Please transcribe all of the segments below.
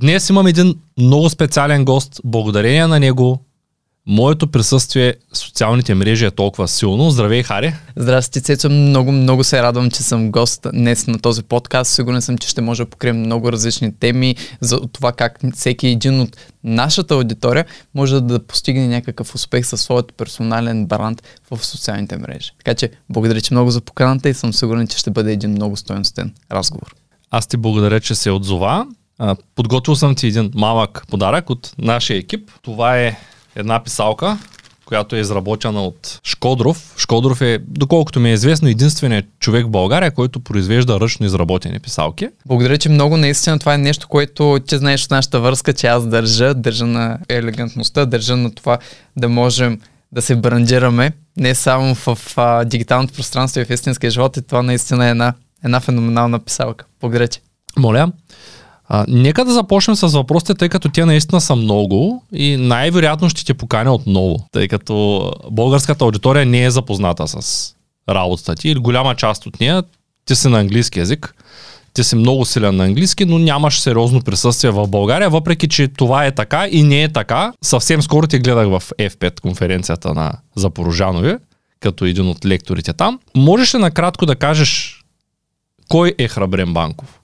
Днес имам един много специален гост. Благодарение на него моето присъствие в социалните мрежи е толкова силно. Здравей, Хари! Здрасти, Цецо. Много, много се радвам, че съм гост днес на този подкаст. Сигурен съм, че ще може да покрием много различни теми за това как всеки един от нашата аудитория може да постигне някакъв успех със своят персонален бранд в социалните мрежи. Така че, благодаря, че много за поканата и съм сигурен, че ще бъде един много стоеностен разговор. Аз ти благодаря, че се отзова. Подготвил съм ти един малък подарък от нашия екип. Това е една писалка, която е изработена от Шкодров. Шкодров е, доколкото ми е известно, единственият човек в България, който произвежда ръчно изработени писалки. Благодаря, че много наистина това е нещо, което ти знаеш от нашата връзка, че аз държа, държа на елегантността, държа на това да можем да се брандираме не само в а, дигиталното пространство и в истинския живот и това наистина е една, една феноменална писалка. Благодаря ти. Моля. А, нека да започнем с въпросите, тъй като те наистина са много и най-вероятно ще те поканя отново, тъй като българската аудитория не е запозната с работата ти или голяма част от нея. Ти си на английски язик, ти си много силен на английски, но нямаш сериозно присъствие в България, въпреки че това е така и не е така. Съвсем скоро ти гледах в F5 конференцията на Запорожанови, като един от лекторите там. Можеш ли накратко да кажеш кой е Храбрен Банков?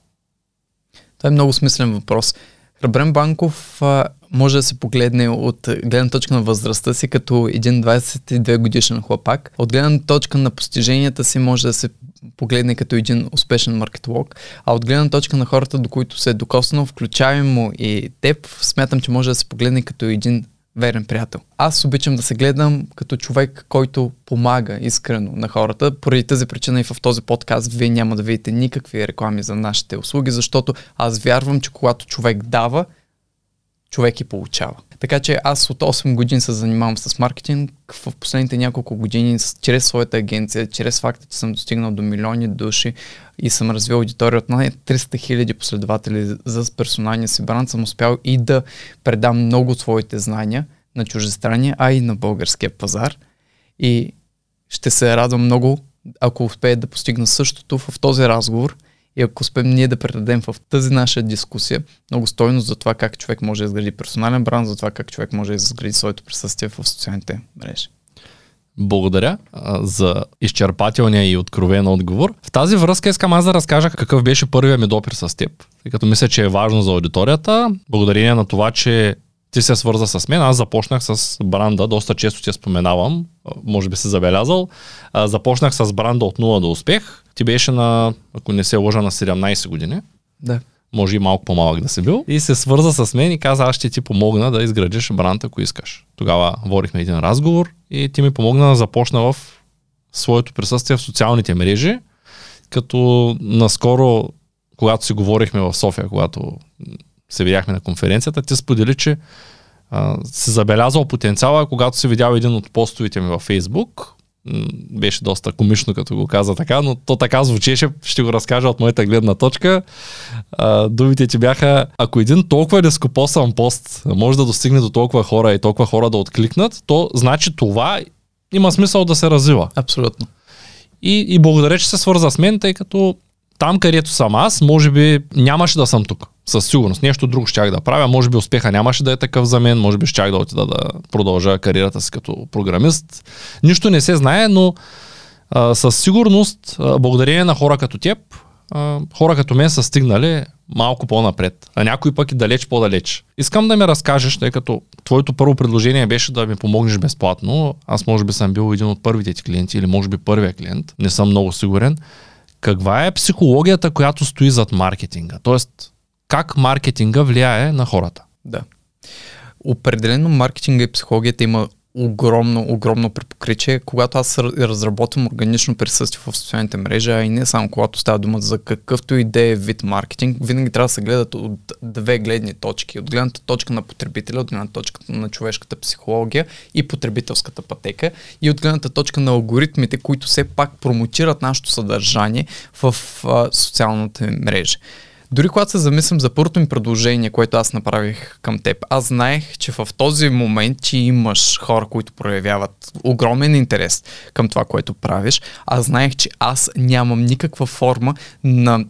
Това е много смислен въпрос. Храбрен Банков а, може да се погледне от гледна точка на възрастта си като един 22 годишен хлапак. От гледна точка на постиженията си може да се погледне като един успешен маркетолог, а от гледна точка на хората, до които се е докоснал, включаемо и теб, смятам, че може да се погледне като един верен приятел. Аз обичам да се гледам като човек, който помага искрено на хората. Поради тази причина и в този подкаст вие няма да видите никакви реклами за нашите услуги, защото аз вярвам, че когато човек дава, човек и получава. Така че аз от 8 години се занимавам с маркетинг. В последните няколко години, чрез своята агенция, чрез факта, че съм достигнал до милиони души и съм развил аудитория от най 300 хиляди последователи за персоналния си бранд, съм успял и да предам много своите знания на чуждестранния, а и на българския пазар. И ще се радвам много, ако успея да постигна същото в този разговор – и ако успеем ние да предадем в тази наша дискусия много стойност за това как човек може да изгради персонален бранд, за това как човек може да изгради своето присъствие в социалните мрежи. Благодаря а, за изчерпателния и откровен отговор. В тази връзка искам аз да разкажа какъв беше първият ми допир с теб, тъй като мисля, че е важно за аудиторията. Благодарение на това, че ти се свърза с мен. Аз започнах с бранда, доста често ти споменавам, може би си забелязал. Започнах с бранда от 0 до успех. Ти беше на, ако не се лъжа, на 17 години. Да. Може и малко по-малък да си бил. И се свърза с мен и каза, аз ще ти помогна да изградиш бранд, ако искаш. Тогава водихме един разговор и ти ми помогна да започна в своето присъствие в социалните мрежи, като наскоро, когато си говорихме в София, когато се видяхме на конференцията, ти сподели, че а, си забелязал потенциала, когато си видял един от постовите ми във Фейсбук. Беше доста комично, като го каза така, но то така звучеше, ще го разкажа от моята гледна точка. А, думите ти бяха, ако един толкова нескопосан пост може да достигне до толкова хора и толкова хора да откликнат, то значи това има смисъл да се развива. Абсолютно. И, и благодаря, че се свърза с мен, тъй като там, където съм аз, може би нямаше да съм тук. Със сигурност. Нещо друго щях да правя. Може би успеха нямаше да е такъв за мен. Може би щях да отида да продължа кариерата си като програмист. Нищо не се знае, но а, със сигурност, а, благодарение на хора като теб, а, хора като мен са стигнали малко по-напред, а някои пък и далеч по-далеч. Искам да ми разкажеш, тъй като твоето първо предложение беше да ми помогнеш безплатно. Аз може би съм бил един от първите ти клиенти или може би първия клиент. Не съм много сигурен каква е психологията, която стои зад маркетинга? Тоест, как маркетинга влияе на хората? Да. Определено маркетинга и психологията има огромно, огромно препокричие. Когато аз разработвам органично присъствие в социалните мрежи, а и не само когато става дума за какъвто и да е вид маркетинг, винаги трябва да се гледат от две гледни точки. От гледната точка на потребителя, от гледната точка на човешката психология и потребителската пътека и от гледната точка на алгоритмите, които все пак промотират нашето съдържание в а, социалните мрежи. Дори когато се замислям за първото ми предложение, което аз направих към теб, аз знаех, че в този момент ти имаш хора, които проявяват огромен интерес към това, което правиш. Аз знаех, че аз нямам никаква форма на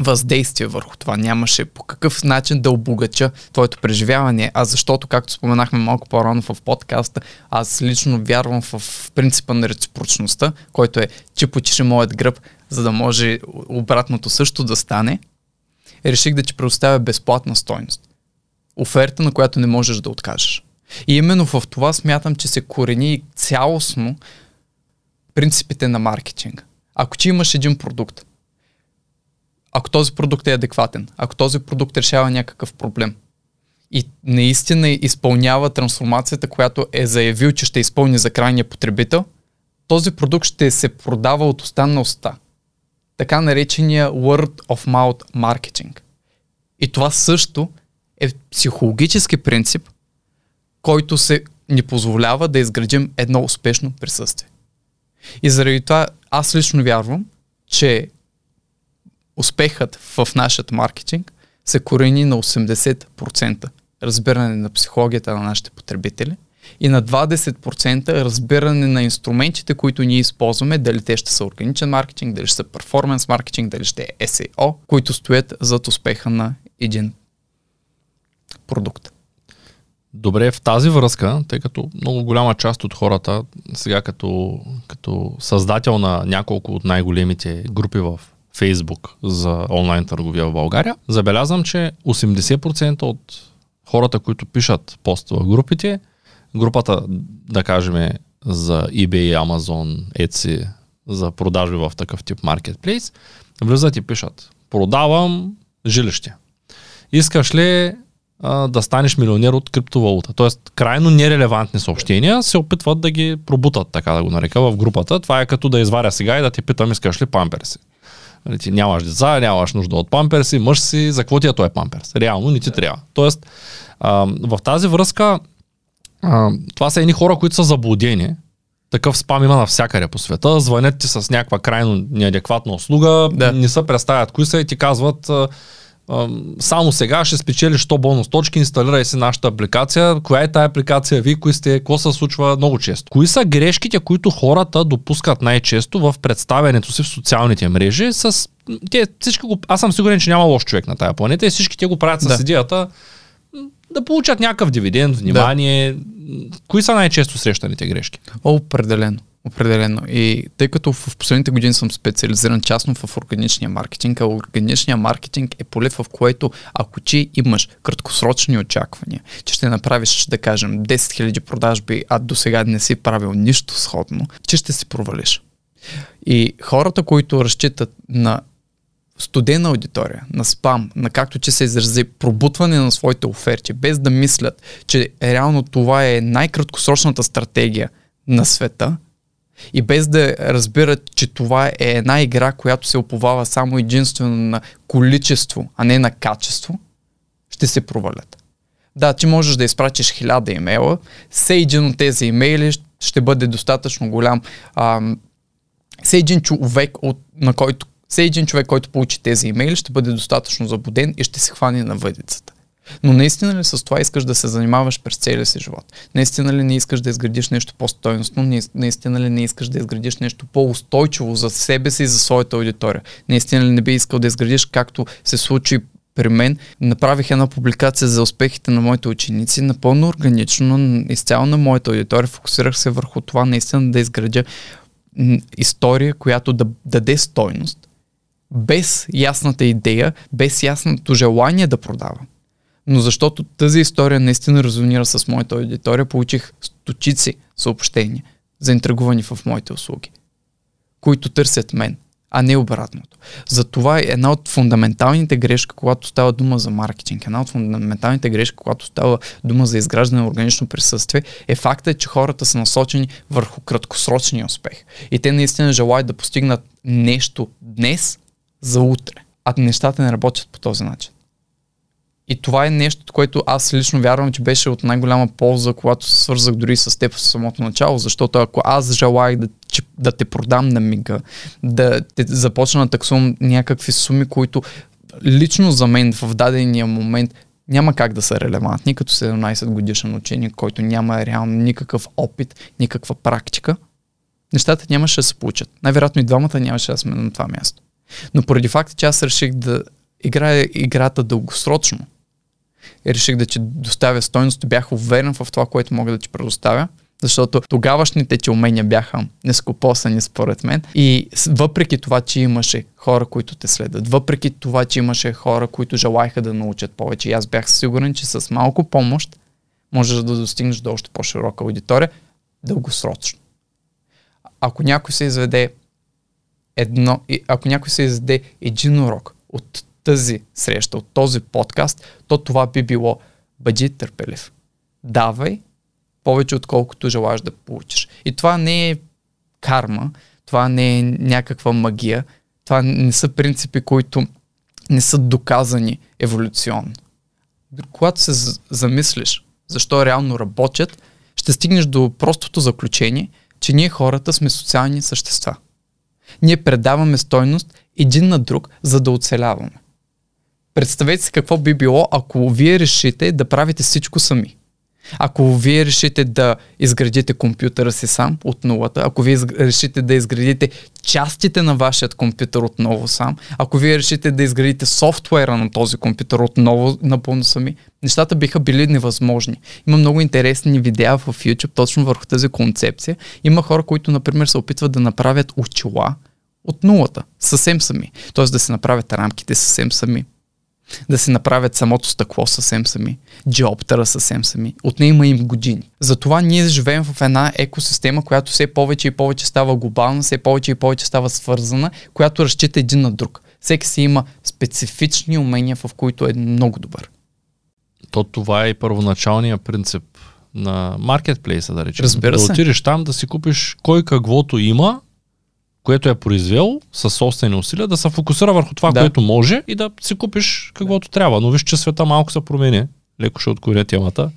въздействие върху това, нямаше по какъв начин да обогача твоето преживяване, а защото, както споменахме малко по-рано в подкаста, аз лично вярвам в принципа на реципрочността, който е, че почеши моят гръб, за да може обратното също да стане, реших да ти предоставя безплатна стойност. Оферта, на която не можеш да откажеш. И именно в това смятам, че се корени цялостно принципите на маркетинга. Ако ти имаш един продукт, ако този продукт е адекватен, ако този продукт решава някакъв проблем и наистина изпълнява трансформацията, която е заявил, че ще изпълни за крайния потребител, този продукт ще се продава от уста на уста. Така наречения word of mouth marketing. И това също е психологически принцип, който се ни позволява да изградим едно успешно присъствие. И заради това аз лично вярвам, че успехът в нашия маркетинг се корени на 80% разбиране на психологията на нашите потребители и на 20% разбиране на инструментите, които ние използваме, дали те ще са органичен маркетинг, дали ще са перформанс маркетинг, дали ще е SEO, които стоят зад успеха на един продукт. Добре, в тази връзка, тъй като много голяма част от хората, сега като, като създател на няколко от най-големите групи в Фейсбук за онлайн търговия в България, забелязвам, че 80% от хората, които пишат пост в групите, групата, да кажем, за eBay, Amazon, Etsy, за продажби в такъв тип маркетплейс, влизат и пишат продавам жилище. Искаш ли а, да станеш милионер от криптовалута. Тоест, крайно нерелевантни съобщения се опитват да ги пробутат, така да го нарека, в групата. Това е като да изваря сега и да ти питам, искаш ли памперси. Нали, ти нямаш деца, нямаш нужда от памперси, мъж си, за какво ти е той памперс? Реално не ти трябва. Тоест, а, в тази връзка, а, това са едни хора, които са заблудени. Такъв спам има навсякъде по света. Звънят ти с някаква крайно неадекватна услуга, да. не се представят кои са и ти казват само сега ще спечелиш 100 бонус точки, инсталирай си нашата апликация. Коя е тази апликация? Вие кои сте? Какво се случва много често? Кои са грешките, които хората допускат най-често в представянето си в социалните мрежи? С... Те, всички го... Аз съм сигурен, че няма лош човек на тая планета и всички те го правят с да. идеята да получат някакъв дивиденд, внимание. Да. Кои са най-често срещаните грешки? Определено. Определено. И тъй като в последните години съм специализиран частно в органичния маркетинг, а органичния маркетинг е поле, в което ако ти имаш краткосрочни очаквания, че ще направиш, да кажем, 10 000 продажби, а до сега не си правил нищо сходно, че ще се провалиш. И хората, които разчитат на студена аудитория, на спам, на както че се изрази пробутване на своите оферти, без да мислят, че реално това е най-краткосрочната стратегия на света, и без да разбират, че това е една игра, която се оповава само единствено на количество, а не на качество, ще се провалят. Да, ти можеш да изпратиш хиляда имейла, все един от тези имейли ще бъде достатъчно голям. все един човек, от, на който, все един човек, който получи тези имейли, ще бъде достатъчно забуден и ще се хване на въдицата. Но наистина ли с това искаш да се занимаваш през целия си живот? Наистина ли не искаш да изградиш нещо по-стойностно? Наистина ли не искаш да изградиш нещо по-устойчиво за себе си и за своята аудитория? Наистина ли не би искал да изградиш както се случи при мен, направих една публикация за успехите на моите ученици, напълно органично, изцяло на моята аудитория, фокусирах се върху това наистина да изградя история, която да даде стойност, без ясната идея, без ясното желание да продавам но защото тази история наистина резонира с моята аудитория, получих стотици съобщения, заинтригувани в моите услуги, които търсят мен, а не обратното. Затова е една от фундаменталните грешки, когато става дума за маркетинг, една от фундаменталните грешки, когато става дума за изграждане на органично присъствие, е факта, че хората са насочени върху краткосрочния успех. И те наистина желаят да постигнат нещо днес за утре. А нещата не работят по този начин. И това е нещо, което аз лично вярвам, че беше от най-голяма полза, когато се свързах дори с теб в самото начало, защото ако аз желаях да, че, да те продам на мига, да те започна да таксувам някакви суми, които лично за мен в дадения момент няма как да са релевантни, като 17 годишен ученик, който няма реално никакъв опит, никаква практика, нещата нямаше да се получат. Най-вероятно и двамата нямаше да сме на това място. Но поради факта, че аз реших да играя играта дългосрочно, реших да ти доставя стойност бях уверен в това, което мога да ти предоставя, защото тогавашните ти умения бяха нескопосани според мен и въпреки това, че имаше хора, които те следват, въпреки това, че имаше хора, които желаяха да научат повече и аз бях сигурен, че с малко помощ можеш да достигнеш до още по-широка аудитория дългосрочно. Ако някой се изведе едно, ако някой се изведе един урок от тази среща, от този подкаст, то това би било бъди търпелив. Давай повече отколкото желаеш да получиш. И това не е карма, това не е някаква магия, това не са принципи, които не са доказани еволюционно. Когато се замислиш защо реално работят, ще стигнеш до простото заключение, че ние хората сме социални същества. Ние предаваме стойност един на друг, за да оцеляваме. Представете си какво би било, ако вие решите да правите всичко сами. Ако вие решите да изградите компютъра си сам от нулата, ако вие решите да изградите частите на вашият компютър отново сам, ако вие решите да изградите софтуера на този компютър отново напълно сами, нещата биха били невъзможни. Има много интересни видеа в YouTube точно върху тази концепция. Има хора, които, например, се опитват да направят очила от нулата, съвсем сами. Тоест да се направят рамките съвсем сами, да се направят самото стъкло съвсем сами, джоптера съвсем сами. Отне има им години. Затова ние живеем в една екосистема, която все повече и повече става глобална, все повече и повече става свързана, която разчита един на друг. Всеки си има специфични умения, в които е много добър. То това е и първоначалният принцип на маркетплейса, да речем. Разбира се. Да отидеш там да си купиш кой каквото има което е произвел със собствени усилия, да се фокусира върху това, да. което може и да си купиш каквото да. трябва. Но виж, че света малко се промени. Леко ще откоря темата.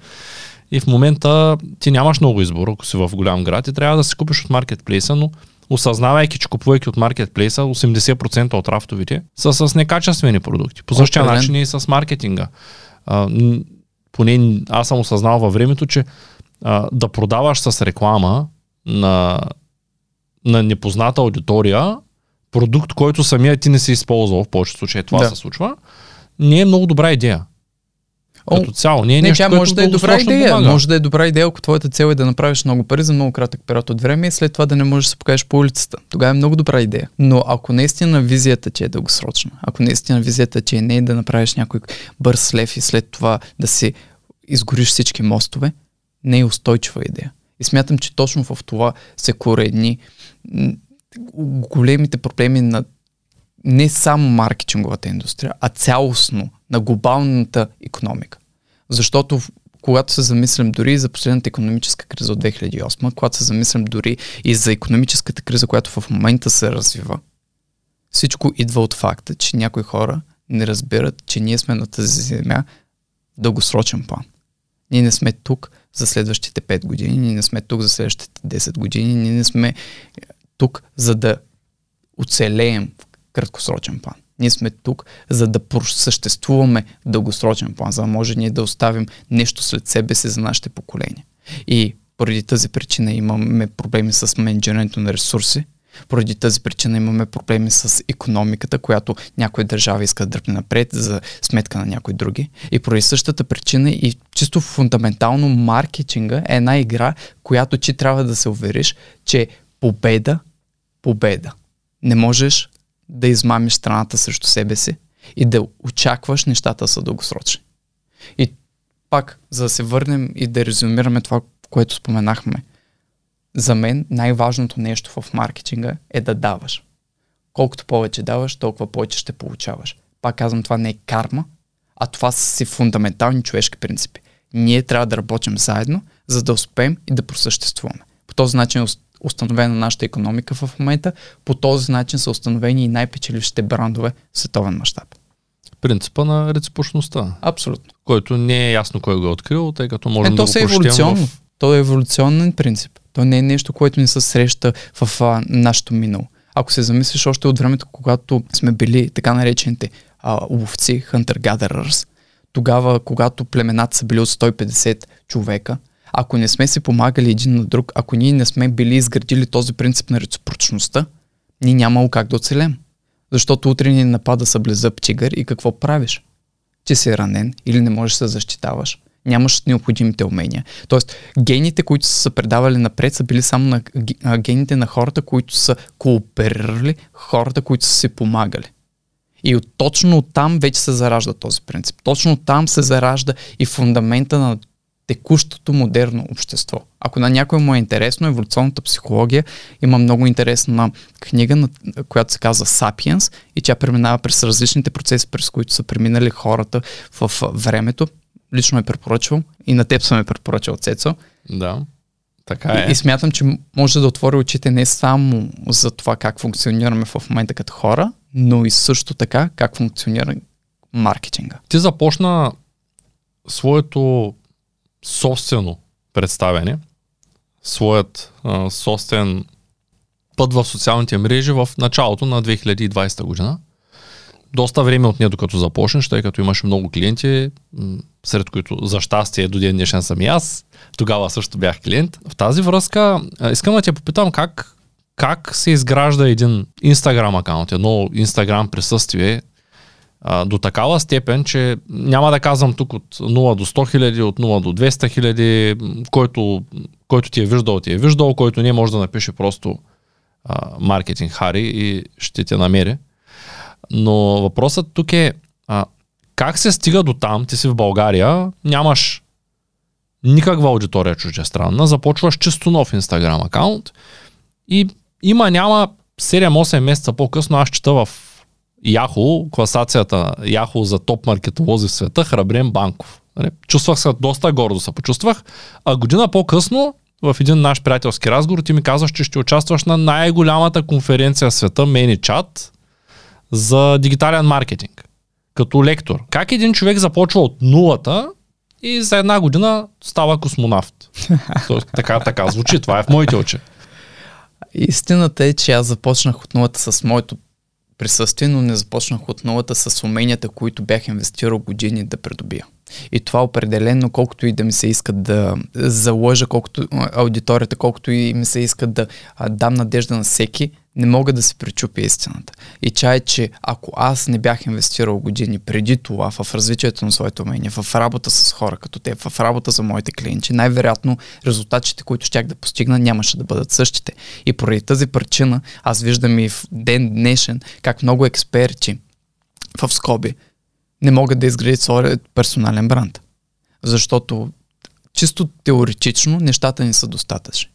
И в момента ти нямаш много избор, ако си в голям град и трябва да си купиш от маркетплейса, но осъзнавайки, че купувайки от маркетплейса, 80% от рафтовите са с некачествени продукти. По същия начин и с маркетинга. А, поне аз съм осъзнал във времето, че а, да продаваш с реклама на на непозната аудитория продукт, който самия ти не си използвал, в повечето случаи това да. се случва, не е много добра идея. О, Като цяло. Не, е не нещо, тя може да е добра идея. Помага. Може да е добра идея, ако твоята цел е да направиш много пари за много кратък период от време и след това да не можеш да се покажеш по улицата. Тогава е много добра идея. Но ако наистина визията ти е дългосрочна, ако наистина визията ти е не е да направиш някой бърз лев и след това да си изгориш всички мостове, не е устойчива идея. И смятам, че точно в това се коредни големите проблеми на не само маркетинговата индустрия, а цялостно на глобалната економика. Защото когато се замислям дори за последната економическа криза от 2008, когато се замислям дори и за економическата криза, която в момента се развива, всичко идва от факта, че някои хора не разбират, че ние сме на тази земя в дългосрочен план. Ние не сме тук за следващите 5 години, ние не сме тук за следващите 10 години, ние не сме тук за да оцелеем в краткосрочен план. Ние сме тук, за да съществуваме в дългосрочен план, за да може ние да оставим нещо след себе си за нашите поколения. И поради тази причина имаме проблеми с менеджерането на ресурси, поради тази причина имаме проблеми с економиката, която някои държави искат да дръпне напред за сметка на някои други. И поради същата причина и чисто фундаментално маркетинга е една игра, която ти трябва да се увериш, че победа, победа. Не можеш да измамиш страната срещу себе си и да очакваш нещата са дългосрочни. И пак, за да се върнем и да резюмираме това, което споменахме – за мен най-важното нещо в маркетинга е да даваш. Колкото повече даваш, толкова повече ще получаваш. Пак казвам, това не е карма, а това са си фундаментални човешки принципи. Ние трябва да работим заедно, за да успеем и да просъществуваме. По този начин е установена нашата економика в момента, по този начин са установени и най-печелившите брандове в световен мащаб. Принципа на реципрочността. Абсолютно. Който не е ясно кой го е открил, тъй като можем е, да го еволюционно. В... То е еволюционен принцип. То не е нещо, което не се среща в а, нашето минало. Ако се замислиш още от времето, когато сме били така наречените а, ловци, hunter-gatherers, тогава, когато племената са били от 150 човека, ако не сме си помагали един на друг, ако ние не сме били изградили този принцип на реципрочността, ние нямало как да оцелем. Защото утре ни напада съблезъб тигър и какво правиш? Ти си ранен или не можеш да защитаваш. Нямаш необходимите умения. Тоест, гените, които са се предавали напред, са били само на гените на хората, които са кооперирали, хората, които са си помагали. И от, точно там вече се заражда този принцип. Точно там се заражда и фундамента на текущото модерно общество. Ако на някой му е интересно, еволюционната психология има много интересна книга, която се казва Sapiens и тя преминава през различните процеси, през които са преминали хората в времето. Лично е препоръчвам и на теб съм е препоръчал Цецо. Да. Така е. И, и смятам, че може да отвори очите не само за това как функционираме в момента като хора, но и също така как функционира маркетинга. Ти започна своето собствено представяне, своят а, собствен път в социалните мрежи в началото на 2020 година. Доста време отне докато започнеш, тъй като имаше много клиенти, сред които за щастие до ден днешен съм и аз. Тогава също бях клиент. В тази връзка искам да те попитам как, как се изгражда един Instagram акаунт, едно Instagram присъствие до такава степен, че няма да казвам тук от 0 до 100 хиляди, от 0 до 200 хиляди, който, който ти е виждал, ти е виждал, който не може да напише просто а, маркетинг Хари и ще те намери. Но въпросът тук е а, как се стига до там, ти си в България, нямаш никаква аудитория чуждестранна, започваш чисто нов Инстаграм акаунт и има, няма 7-8 месеца по-късно аз чета в Яхо, класацията Яхо за топ маркетолози в света, Храбрен Банков. Нали? Чувствах се доста гордо се почувствах, а година по-късно в един наш приятелски разговор ти ми казваш, че ще участваш на най-голямата конференция в света, ManyChat, за дигитален маркетинг. Като лектор. Как един човек започва от нулата и за една година става космонавт? Тоест, така, така звучи. Това е в моите очи. Истината е, че аз започнах от нулата с моето присъствие, но не започнах от нулата с уменията, които бях инвестирал години да придобия. И това определено, колкото и да ми се иска да заложа, колкото аудиторията, колкото и ми се иска да дам надежда на всеки, не мога да се причупя истината. И чай, че ако аз не бях инвестирал години преди това в развитието на своето умение, в работа с хора като те, в работа за моите клиенти, най-вероятно резултатите, които щях да постигна, нямаше да бъдат същите. И поради тази причина аз виждам и в ден днешен как много експерти в скоби не могат да изградят своя персонален бранд. Защото чисто теоретично нещата не са достатъчни.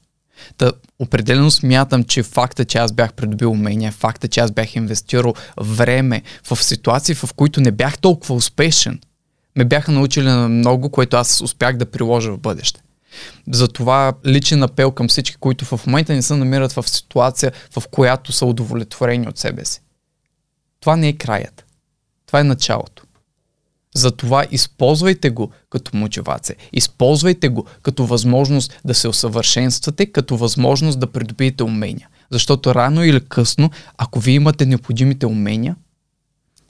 Та, определено смятам, че факта, че аз бях придобил умения, факта, че аз бях инвестирал време в ситуации, в които не бях толкова успешен, ме бяха научили на много, което аз успях да приложа в бъдеще. Затова личен апел към всички, които в момента не се намират в ситуация, в която са удовлетворени от себе си. Това не е краят. Това е началото. Затова използвайте го като мотивация. Използвайте го като възможност да се усъвършенствате, като възможност да придобиете умения. Защото рано или късно, ако вие имате необходимите умения,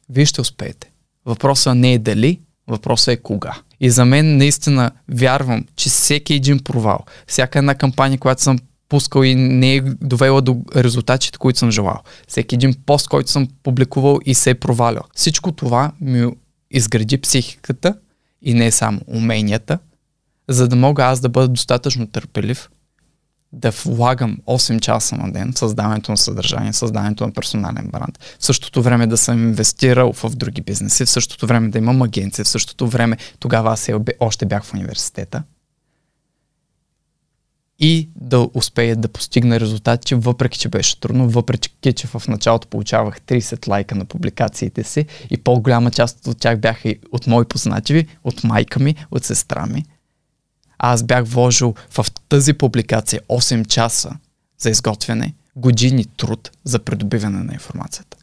вие ще успеете. Въпросът не е дали, въпросът е кога. И за мен наистина вярвам, че всеки един провал, всяка една кампания, която съм пускал и не е довела до резултатите, които съм желал. Всеки един пост, който съм публикувал и се е провалял. Всичко това ми изгради психиката и не само уменията, за да мога аз да бъда достатъчно търпелив, да влагам 8 часа на ден в създаването на съдържание, създаването на персонален бранд. В същото време да съм инвестирал в други бизнеси, в същото време да имам агенция, в същото време тогава аз още бях в университета – и да успея да постигна резултати, въпреки че беше трудно, въпреки че в началото получавах 30 лайка на публикациите си и по-голяма част от тях бяха и от мои познати, от майка ми, от сестра ми. Аз бях вложил в тази публикация 8 часа за изготвяне, години труд за придобиване на информацията.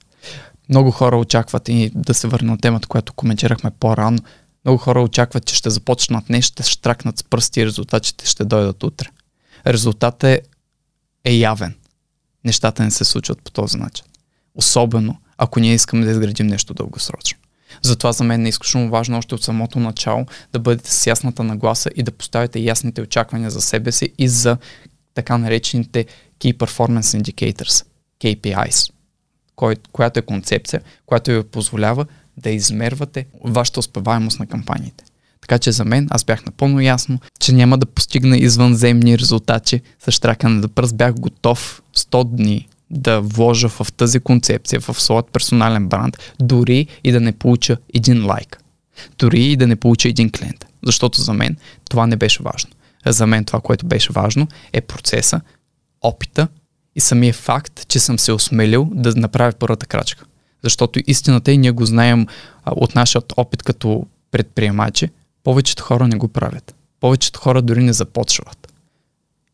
Много хора очакват и да се върна на темата, която коментирахме по-рано. Много хора очакват, че ще започнат нещо, ще штракнат с пръсти и резултатите ще дойдат утре резултатът е, е явен. Нещата не се случват по този начин. Особено, ако ние искаме да изградим нещо дългосрочно. Затова за мен е изключително важно още от самото начало да бъдете с ясната нагласа и да поставите ясните очаквания за себе си и за така наречените Key Performance Indicators, KPIs. кой, която е концепция, която ви позволява да измервате вашата успеваемост на кампаниите. Така че за мен аз бях напълно ясно, че няма да постигна извънземни резултати с штракане да пръст. Бях готов 100 дни да вложа в тази концепция, в своят персонален бранд, дори и да не получа един лайк. Дори и да не получа един клиент. Защото за мен това не беше важно. За мен това, което беше важно, е процеса, опита и самия факт, че съм се осмелил да направя първата крачка. Защото истината и ние го знаем от нашия опит като предприемачи, повечето хора не го правят. Повечето хора дори не започват.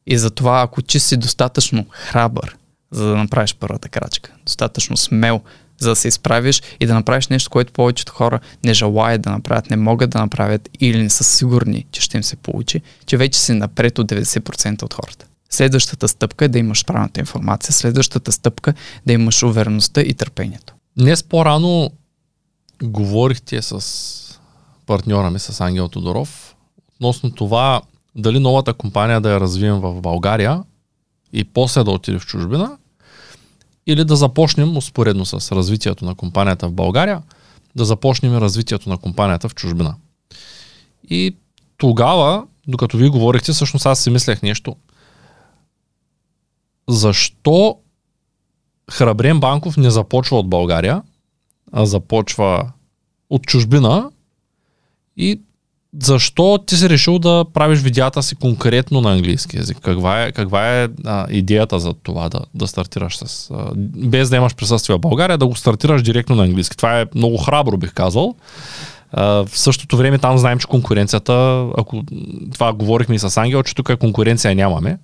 И затова, ако ти си достатъчно храбър, за да направиш първата крачка, достатъчно смел, за да се изправиш и да направиш нещо, което повечето хора не желаят да направят, не могат да направят или не са сигурни, че ще им се получи, че вече си напред от 90% от хората. Следващата стъпка е да имаш правилната информация, следващата стъпка е да имаш увереността и търпението. Днес по-рано говорихте с партньора ми, с Ангел Тодоров, относно това дали новата компания да я развием в България и после да отиде в чужбина, или да започнем успоредно с развитието на компанията в България, да започнем развитието на компанията в чужбина. И тогава, докато вие говорихте, всъщност аз си мислех нещо. Защо Храбрен Банков не започва от България, а започва от чужбина и защо ти си решил да правиш видеята си конкретно на английски язик? Каква е, каква е а, идеята за това да, да стартираш с... А, без да имаш присъствие в България, да го стартираш директно на английски? Това е много храбро, бих казал. А, в същото време там знаем, че конкуренцията, ако това говорихме и с Ангел, че тук конкуренция нямаме.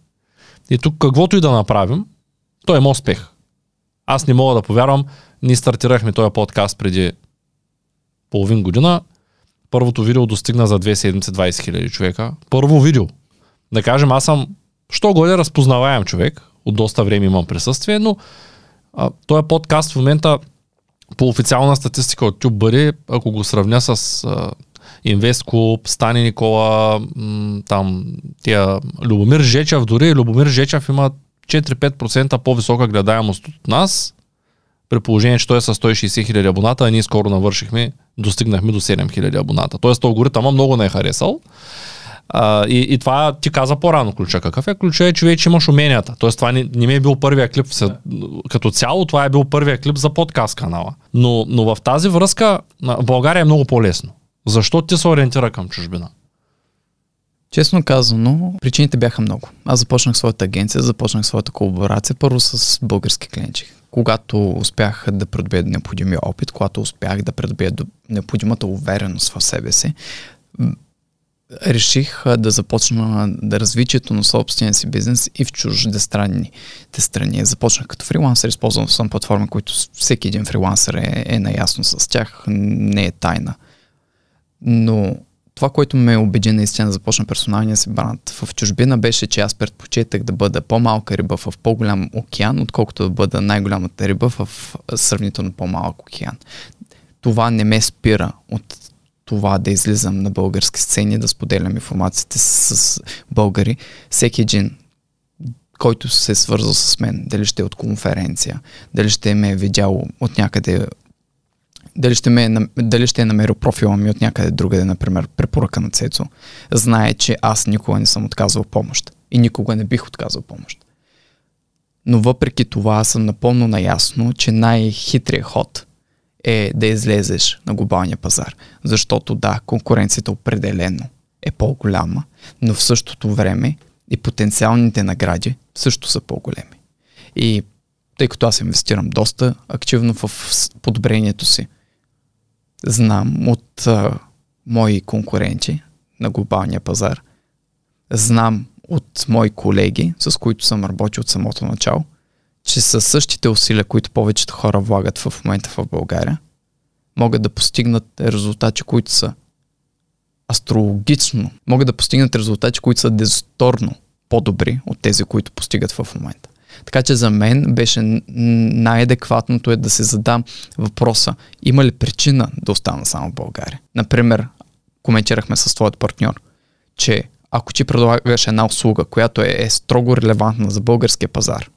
И тук каквото и да направим, то е успех. Аз не мога да повярвам, ние стартирахме този подкаст преди половин година, първото видео достигна за две седмици 20 хиляди човека. Първо видео. Да кажем, аз съм, що годе разпознаваем човек, от доста време имам присъствие, но а, този подкаст в момента по официална статистика от TubeBuddy, ако го сравня с а, Инвест Клуб, Стани Никола, м- там тия Любомир Жечев, дори Любомир Жечев има 4-5% по-висока гледаемост от нас, при положение, че той е с 160 хиляди абоната, а ние скоро навършихме, достигнахме до 7 хиляди абоната. Тоест, алгоритъма много не е харесал. А, и, и това ти каза по-рано ключа. Какъв е ключа е, че вече имаш уменията. Тоест това не, не ми е бил първия клип. Да. Като цяло това е бил първия клип за подкаст канала. Но, но в тази връзка в България е много по-лесно. Защо ти се ориентира към чужбина? Честно казано, причините бяха много. Аз започнах своята агенция, започнах своята колаборация първо с български клиенти когато успях да придобия необходимия опит, когато успях да придобия необходимата увереност в себе си, реших да започна да развитието на собствения си бизнес и в чужди странните страни. Започнах като фрилансър, използвам съм платформа, които всеки един фрилансър е, е наясно с тях, не е тайна. Но това, което ме убеди наистина да започна персоналния си бранд в чужбина беше, че аз предпочитах да бъда по-малка риба в по-голям океан, отколкото да бъда най-голямата риба в сравнително по-малък океан. Това не ме спира от това да излизам на български сцени, да споделям информацията с българи. Всеки един, който се е свързал с мен, дали ще е от конференция, дали ще ме е видял от някъде дали ще, ме, е дали ще е намерил профила ми от някъде другаде, например, препоръка на Цецо, знае, че аз никога не съм отказвал помощ. И никога не бих отказал помощ. Но въпреки това съм напълно наясно, че най-хитрият ход е да излезеш на глобалния пазар. Защото да, конкуренцията определено е по-голяма, но в същото време и потенциалните награди също са по-големи. И тъй като аз инвестирам доста активно в подобрението си знам от а, мои конкуренти на глобалния пазар, знам от мои колеги, с които съм работил от самото начало, че със същите усилия, които повечето хора влагат в момента в България, могат да постигнат резултати, които са астрологично, могат да постигнат резултати, които са дезаторно по-добри от тези, които постигат в момента. Така че за мен беше най-адекватното е да се задам въпроса, има ли причина да остана само в България? Например, коментирахме с твоят партньор, че ако ти предлагаш една услуга, която е, е строго релевантна за българския пазар,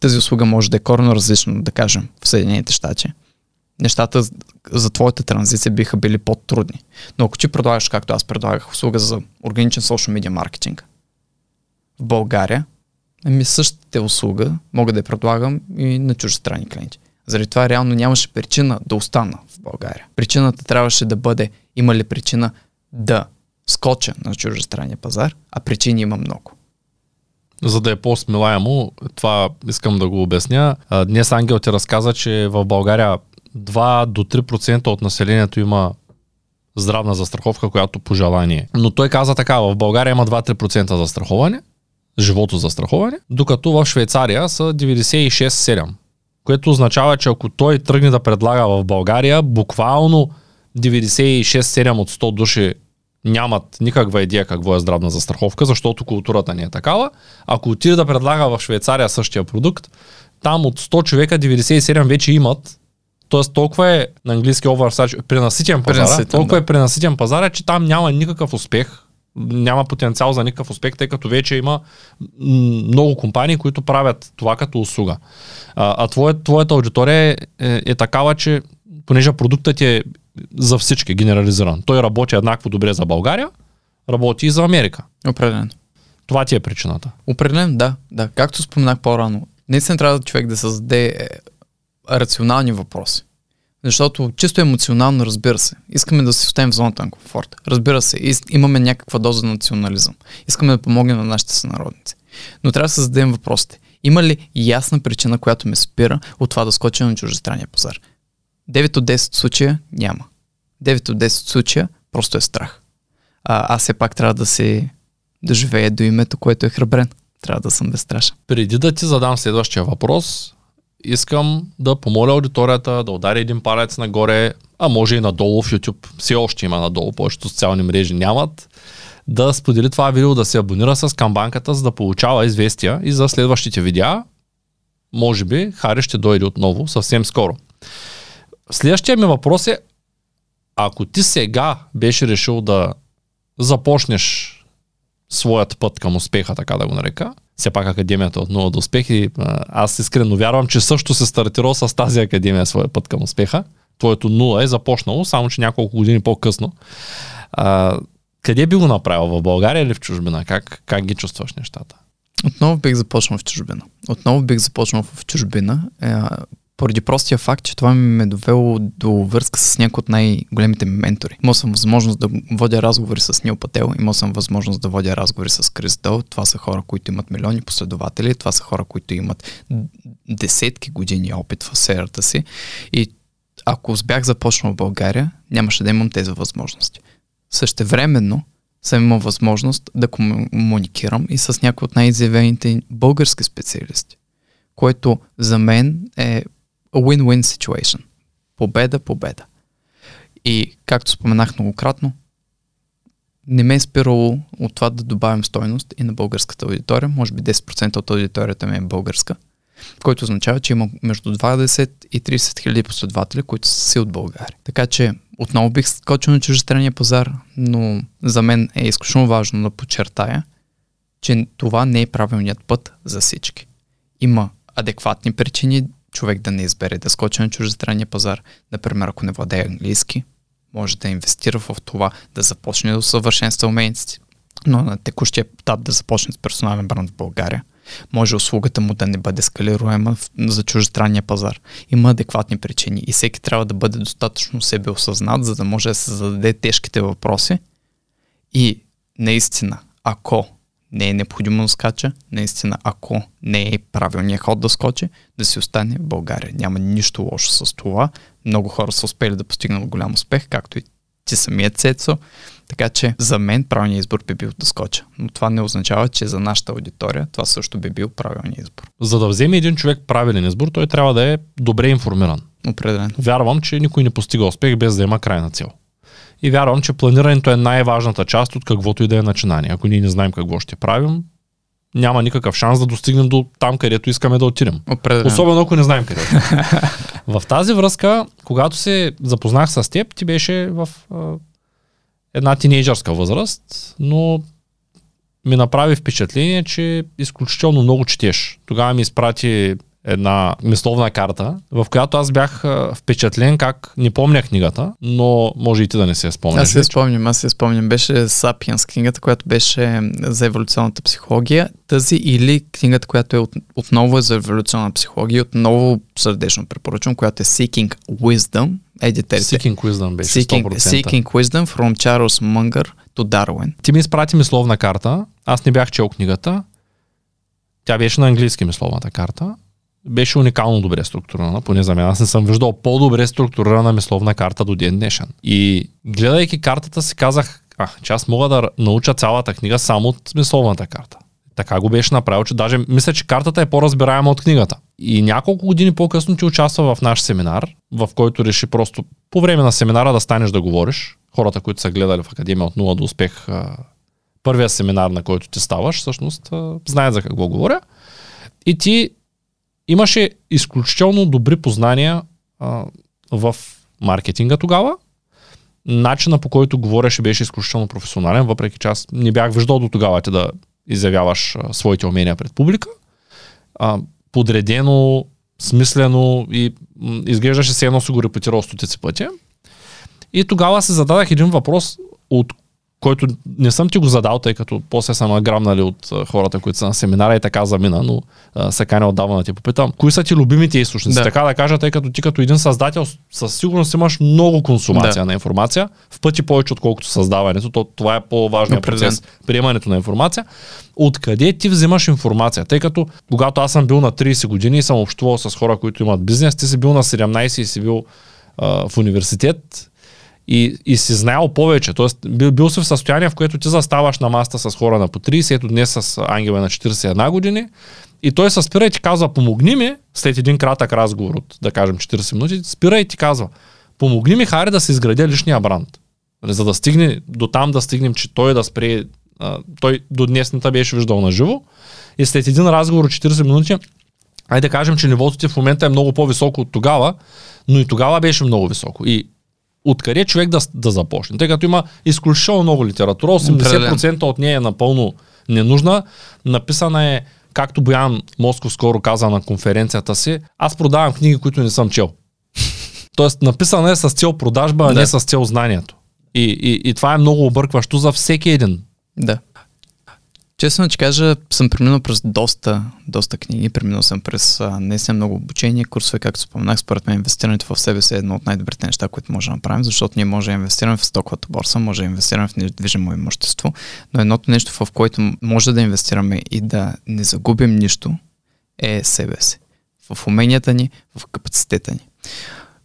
тази услуга може да е коренно различна, да кажем, в Съединените щати, нещата за твоята транзиция биха били по-трудни. Но ако ти предлагаш, както аз предлагах, услуга за органичен social media маркетинг в България, ами същата услуга мога да я предлагам и на чуждестранни клиенти. Заради това реално нямаше причина да остана в България. Причината трябваше да бъде, има ли причина да скоча на чуждестранния пазар, а причини има много. За да е по-смилаемо, това искам да го обясня. Днес Ангел ти разказа, че в България 2 до 3% от населението има здравна застраховка, която по желание. Но той каза така, в България има 2-3% застраховане, живото застраховане, докато в Швейцария са 96-7. Което означава, че ако той тръгне да предлага в България, буквално 96-7 от 100 души нямат никаква идея какво е здравна застраховка, защото културата не е такава. Ако отиде да предлага в Швейцария същия продукт, там от 100 човека 97 вече имат Тоест толкова е на английски оверсач, пренаситен пазар, пренаситен, толкова да. е пренаситен пазар, че там няма никакъв успех, няма потенциал за никакъв успех, тъй като вече има много компании, които правят това като услуга. А, а твоя, твоята аудитория е, е, такава, че понеже продуктът е за всички генерализиран. Той работи еднакво добре за България, работи и за Америка. Определено. Това ти е причината. Определено, да. да. Както споменах по-рано, наистина трябва човек да създаде е, рационални въпроси. Защото чисто емоционално, разбира се, искаме да си оставим в зоната на комфорт. Разбира се, имаме някаква доза национализъм. Искаме да помогнем на нашите сънародници. Но трябва да се зададем въпросите. Има ли ясна причина, която ме спира от това да скоча на чуждестранния пазар? 9 от 10 случая няма. 9 от 10 случая просто е страх. А, аз все пак трябва да се да до името, което е храбрен. Трябва да съм безстрашен. Преди да ти задам следващия въпрос, искам да помоля аудиторията да удари един палец нагоре, а може и надолу в YouTube. Все още има надолу, повечето социални мрежи нямат. Да сподели това видео, да се абонира с камбанката, за да получава известия и за следващите видеа. Може би Хари ще дойде отново съвсем скоро. Следващия ми въпрос е, ако ти сега беше решил да започнеш своят път към успеха, така да го нарека, все пак академията от 0 до успех и аз искрено вярвам, че също се стартирал с тази академия своя път към успеха. Твоето 0 е започнало, само че няколко години по-късно. А, къде би го направил? В България или в чужбина? Как, как ги чувстваш нещата? Отново бих започнал в чужбина. Отново бих започнал в чужбина. Поради простия факт, че това ми е довело до връзка с някои от най-големите ми ментори. Имал съм възможност да водя разговори с Нил Пател, имал съм възможност да водя разговори с Крис Дъл. Това са хора, които имат милиони последователи, това са хора, които имат десетки години опит в сферата си. И ако бях започнал в България, нямаше да имам тези възможности. Същевременно съм имал възможност да комуникирам и с някои от най-изявените български специалисти, което за мен е win-win situation. Победа, победа. И, както споменах многократно, не ме е спирало от това да добавим стойност и на българската аудитория. Може би 10% от аудиторията ми е българска, който означава, че има между 20 и 30 хиляди последователи, които са си от България. Така че отново бих скочил на чужестранния пазар, но за мен е изключително важно да подчертая, че това не е правилният път за всички. Има адекватни причини човек да не избере да скочи на чуждестранния пазар. Например, ако не владее английски, може да инвестира в това, да започне да усъвършенства умениците, но на текущия етап да започне с персонален бранд в България. Може услугата му да не бъде скалируема за чуждестранния пазар. Има адекватни причини и всеки трябва да бъде достатъчно себе осъзнат, за да може да се зададе тежките въпроси. И наистина, ако не е необходимо да скача, наистина, ако не е правилният ход да скочи, да си остане в България. Няма нищо лошо с това. Много хора са успели да постигнат голям успех, както и ти самият Цецо. Така че за мен правилният избор би бил да скоча. Но това не означава, че за нашата аудитория това също би бил правилният избор. За да вземе един човек правилен избор, той трябва да е добре информиран. Определено. Вярвам, че никой не постига успех без да има крайна цел. И вярвам, че планирането е най-важната част от каквото и да е начинание. Ако ние не знаем какво ще правим, няма никакъв шанс да достигнем до там, където искаме да отидем. Определено. Особено ако не знаем къде. в тази връзка, когато се запознах с теб, ти беше в а, една тинейджърска възраст, но ми направи впечатление, че изключително много четеш. Тогава ми изпрати една мисловна карта, в която аз бях впечатлен как не помня книгата, но може и ти да не се спомняш. Аз се спомням, аз се спомням. Беше Сапиенс книгата, която беше за еволюционната психология. Тази или книгата, която е от, отново е за еволюционна психология, отново сърдечно препоръчвам, която е Seeking Wisdom. Едитерите. Seeking Wisdom беше 100%. Seeking, Seeking Wisdom from Charles Munger to Darwin. Ти ми изпрати мисловна карта, аз не бях чел книгата, тя беше на английски мисловната карта, беше уникално добре структурирана, поне за мен. Аз не съм виждал по-добре структурирана мисловна карта до ден днешен. И гледайки картата си казах, а, че аз мога да науча цялата книга само от мисловната карта. Така го беше направил, че даже мисля, че картата е по-разбираема от книгата. И няколко години по-късно ти участва в наш семинар, в който реши просто по време на семинара да станеш да говориш. Хората, които са гледали в Академия от 0 до успех, първия семинар, на който ти ставаш, всъщност знаят за какво говоря. И ти имаше изключително добри познания а, в маркетинга тогава. Начина по който говореше беше изключително професионален, въпреки че аз не бях виждал до тогава ти да изявяваш а, своите умения пред публика. А, подредено, смислено и м, изглеждаше се едно си го репетирал стотици пъти. И тогава се зададах един въпрос, от който не съм ти го задал, тъй като после съм грамнали от хората, които са на семинара и така замина, но а, се каня отдавна да ти попитам. Кои са ти любимите източници? Да. Така да кажа, тъй като ти като един създател със сигурност имаш много консумация да. на информация, в пъти повече отколкото създаването. То, това е по-важният процес, приемането на информация. Откъде ти взимаш информация? Тъй като когато аз съм бил на 30 години и съм общувал с хора, които имат бизнес, ти си бил на 17 и си бил а, в университет, и, и си знаел повече. Тоест, бил, бил си в състояние, в което ти заставаш на маста с хора на по 30, ето днес с Ангела на 41 години, и той се спира и ти казва, помогни ми, след един кратък разговор от, да кажем, 40 минути, спира и ти казва, помогни ми, Хари, да се изградя личния бранд. Нали, за да стигне до там, да стигнем, че той да спре, той до днес не беше виждал на живо. И след един разговор от 40 минути, айде да кажем, че нивото ти в момента е много по-високо от тогава, но и тогава беше много високо. И откъде човек да, да започне. Тъй като има изключително много литература, 80% от нея е напълно ненужна. Написана е, както Боян Москов скоро каза на конференцията си, аз продавам книги, които не съм чел. Тоест, написана е с цел продажба, а да. не с цел знанието. И, и, и това е много объркващо за всеки един. Да. Честно ти кажа, съм преминал през доста, доста книги, преминал съм през не съм много обучение, курсове, както споменах, според мен инвестирането в себе си е едно от най-добрите неща, които може да направим, защото ние може да инвестираме в стоковата борса, може да инвестираме в недвижимо имущество, но едното нещо, в което може да инвестираме и да не загубим нищо, е себе си. В уменията ни, в капацитета ни.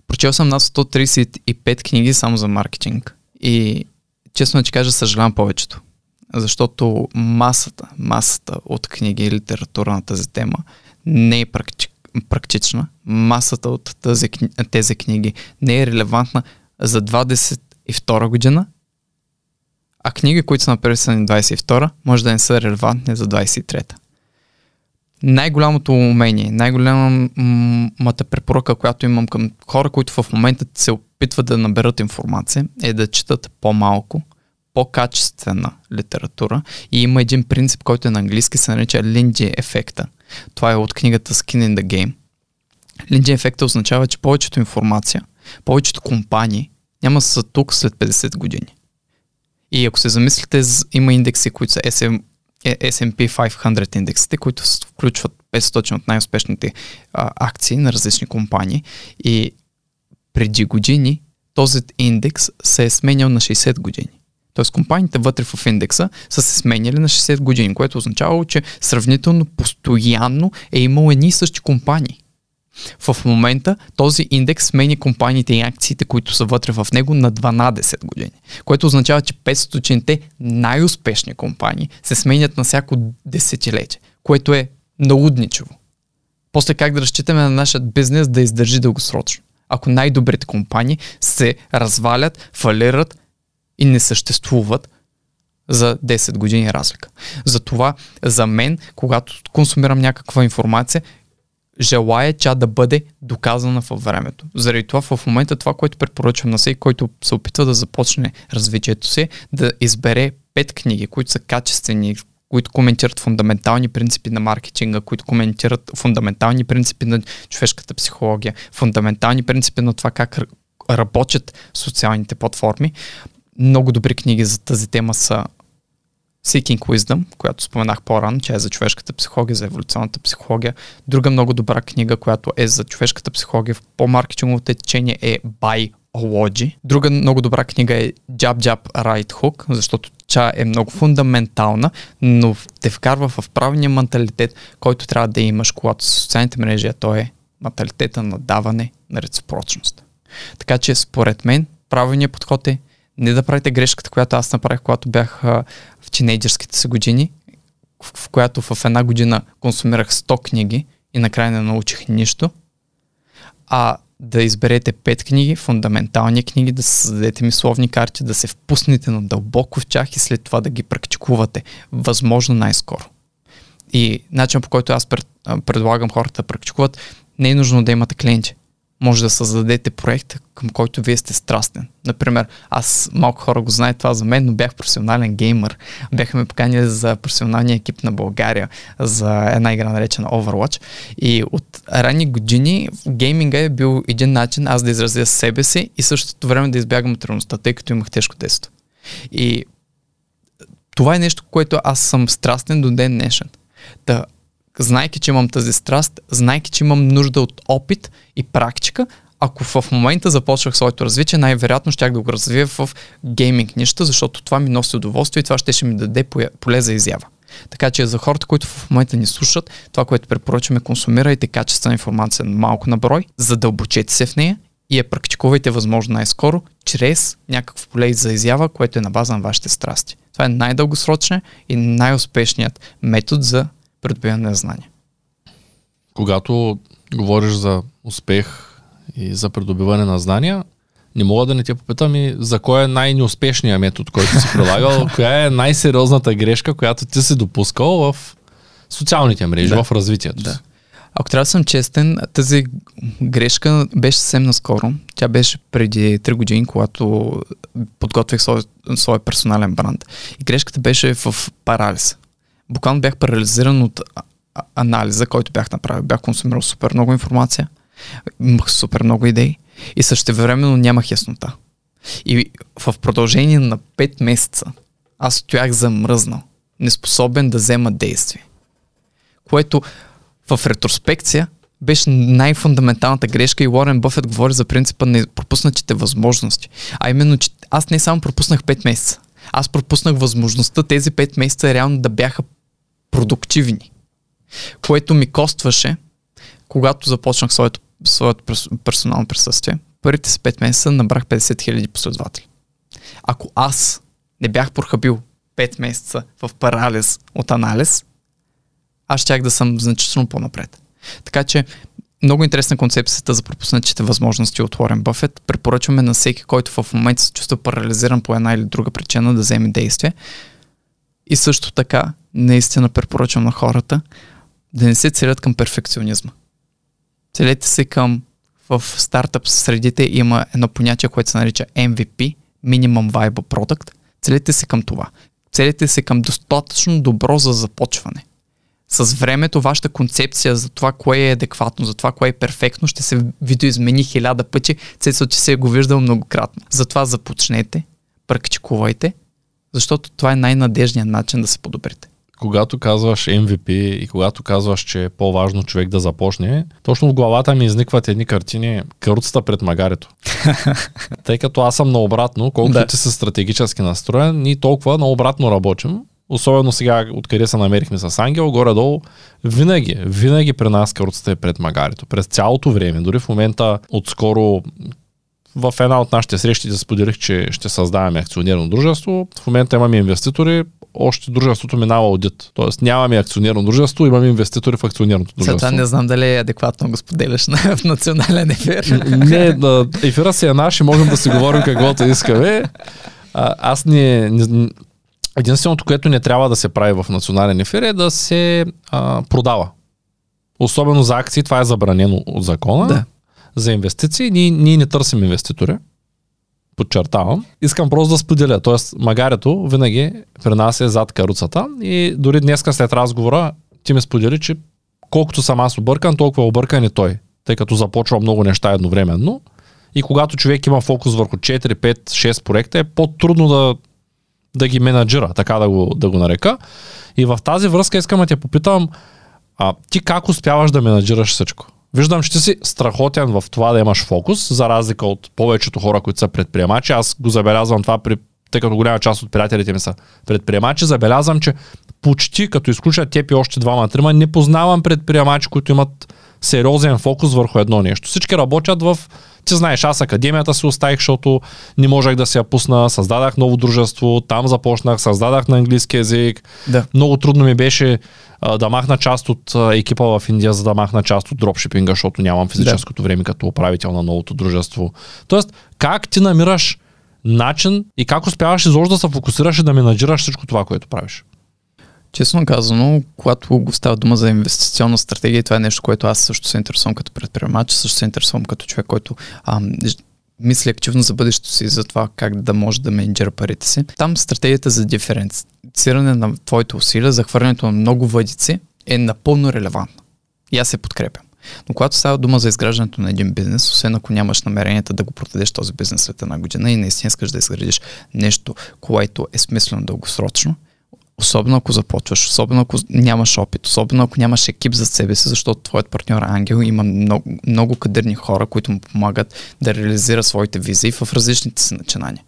Прочел съм над 135 книги само за маркетинг и честно ти кажа, съжалявам повечето защото масата, масата от книги и литература на тази тема не е практи, практична. Масата от тази, тези книги не е релевантна за 22 година, а книги, които са написани 22, може да не са релевантни за 23-та. Най-голямото умение, най-голямата препоръка, която имам към хора, които в момента се опитват да наберат информация, е да четат по-малко, по-качествена литература и има един принцип, който е на английски, се нарича Линди ефекта. Това е от книгата Skin in the Game. Линди ефекта означава, че повечето информация, повечето компании няма са тук след 50 години. И ако се замислите, има индекси, които са SM, S&P 500 индексите, които включват 500 от най-успешните а, акции на различни компании. И преди години този индекс се е сменял на 60 години. Тоест компаниите вътре в индекса са се сменяли на 60 години, което означава, че сравнително постоянно е имал едни и същи компании. В момента този индекс сменя компаниите и акциите, които са вътре в него на 12 години, което означава, че 500-те най-успешни компании се сменят на всяко десетилетие, което е налудничево. После как да разчитаме на нашия бизнес да издържи дългосрочно? Ако най-добрите компании се развалят, фалират, и не съществуват за 10 години разлика. Затова за мен, когато консумирам някаква информация, желая тя да бъде доказана във времето. Заради това в момента това, което препоръчвам на всеки, който се опитва да започне развитието си, да избере пет книги, които са качествени, които коментират фундаментални принципи на маркетинга, които коментират фундаментални принципи на човешката психология, фундаментални принципи на това как работят социалните платформи. Много добри книги за тази тема са Seeking Wisdom, която споменах по-рано, тя е за човешката психология, за еволюционната психология. Друга много добра книга, която е за човешката психология в по-маркетинговото течение е By Ology. Друга много добра книга е Jab Jab Right Hook, защото тя е много фундаментална, но те вкарва в правилния менталитет, който трябва да имаш, когато с социалните мрежи, а то е менталитета на даване на реципрочност. Така че според мен правилният подход е не да правите грешката, която аз направих, когато бях в тинейджерските си години, в, в която в една година консумирах 100 книги и накрая не научих нищо, а да изберете 5 книги, фундаментални книги, да създадете мисловни карти, да се впуснете на дълбоко в тях и след това да ги практикувате, възможно най-скоро. И начин по който аз пред, предлагам хората да практикуват, не е нужно да имате клиенти може да създадете проект, към който вие сте страстен. Например, аз малко хора го знаят това за мен, но бях професионален геймър. Бяха ме поканили за професионалния екип на България за една игра наречена Overwatch. И от ранни години гейминга е бил един начин аз да изразя себе си и същото време да избягам от реалността, тъй като имах тежко детство. И това е нещо, което аз съм страстен до ден днешен. Да знайки, че имам тази страст, знайки, че имам нужда от опит и практика, ако в момента започвах своето развитие, най-вероятно щях да го развия в гейминг неща, защото това ми носи удоволствие и това ще, ще ми даде поле за изява. Така че за хората, които в момента ни слушат, това, което препоръчваме, консумирайте качествена информация малко на брой, задълбочете се в нея и я практикувайте възможно най-скоро, чрез някакво поле за изява, което е на база на вашите страсти. Това е най-дългосрочният и най-успешният метод за придобиване на знания. Когато говориш за успех и за придобиване на знания, не мога да не те попитам и за кой е най-неуспешният метод, който си прилагал, коя е най-сериозната грешка, която ти си допускал в социалните мрежи, да. в развитието да. Ако трябва да съм честен, тази грешка беше съвсем наскоро. Тя беше преди 3 години, когато подготвих свой, свой персонален бранд. И грешката беше в парализ буквално бях парализиран от анализа, който бях направил. Бях консумирал супер много информация, имах супер много идеи и същевременно нямах яснота. И в продължение на 5 месеца аз стоях замръзнал, неспособен да взема действие. Което в ретроспекция беше най-фундаменталната грешка и Уорен Бъфет говори за принципа на пропуснатите възможности. А именно, че аз не само пропуснах 5 месеца, аз пропуснах възможността тези 5 месеца реално да бяха продуктивни, което ми костваше, когато започнах своето, своето персонално присъствие. Първите си 5 месеца набрах 50 000 последователи. Ако аз не бях прохабил 5 месеца в парализ от анализ, аз щях да съм значително по-напред. Така че много интересна концепцията за пропуснатите възможности от Уорен Бъфет. Препоръчваме на всеки, който в момента се чувства парализиран по една или друга причина да вземе действие. И също така наистина препоръчвам на хората да не се целят към перфекционизма. Целете се към в стартъп средите има едно понятие, което се нарича MVP, Minimum Viable Product. Целете се към това. Целете се към достатъчно добро за започване. С времето вашата концепция за това, кое е адекватно, за това, кое е перфектно, ще се видоизмени хиляда пъти, цецо, че се е го виждал многократно. Затова започнете, практикувайте, защото това е най-надежният начин да се подобрите когато казваш MVP и когато казваш, че е по-важно човек да започне, точно в главата ми изникват едни картини каруцата пред магарето. Тъй като аз съм наобратно, колкото да. ти си стратегически настроен, ние толкова наобратно работим. Особено сега, откъде се намерихме с Ангел, горе-долу, винаги, винаги при нас каруцата е пред магарето. През цялото време. Дори в момента, отскоро, в една от нашите срещи да споделих, че ще създаваме акционерно дружество. В момента имаме инвеститори, още дружеството минава аудит. Тоест нямаме акционерно дружество, имаме инвеститори в акционерното дружество. Това не знам дали е адекватно го споделяш на, в национален ефир. Не, да, ефира си е наш и можем да си говорим каквото искаме. А, аз не, не, единственото, което не трябва да се прави в национален ефир е да се а, продава. Особено за акции, това е забранено от закона. Да. За инвестиции ние, ние не търсим инвеститори. подчертавам. Искам просто да споделя. Тоест, магарето винаги при нас е зад каруцата и дори днеска след разговора ти ми сподели, че колкото съм аз объркан, толкова е объркан и той, тъй като започва много неща едновременно. И когато човек има фокус върху 4, 5, 6 проекта, е по-трудно да, да ги менеджира, така да го, да го нарека. И в тази връзка искам да те попитам, а, ти как успяваш да менеджираш всичко? Виждам, че ти си страхотен в това да имаш фокус, за разлика от повечето хора, които са предприемачи. Аз го забелязвам това при тъй като голяма част от приятелите ми са предприемачи, забелязвам, че почти като изключат теб и още двама-трима, не познавам предприемачи, които имат сериозен фокус върху едно нещо. Всички работят в ти знаеш, аз академията си оставих, защото не можех да се я пусна, създадах ново дружество, там започнах, създадах на английски язик. Да. Много трудно ми беше а, да махна част от а, екипа в Индия, за да махна част от дропшипинга, защото нямам физическото да. време като управител на новото дружество. Тоест, как ти намираш начин и как успяваш изобщо да се фокусираш и да менаджираш всичко това, което правиш? Честно казано, когато го става дума за инвестиционна стратегия, това е нещо, което аз също се интересувам като предприемач, също се интересувам като човек, който ам, мисли активно за бъдещето си, за това как да може да менеджира парите си. Там стратегията за диференциране на твоите усилия, за хвърлянето на много въдици е напълно релевантна. И аз се подкрепям. Но когато става дума за изграждането на един бизнес, освен ако нямаш намеренията да го продадеш този бизнес след една година и наистина искаш да изградиш нещо, което е смислено дългосрочно, Особено ако започваш, особено ако нямаш опит, особено ако нямаш екип за себе си, защото твоят партньор Ангел има много, много кадърни хора, които му помагат да реализира своите визии в различните си начинания.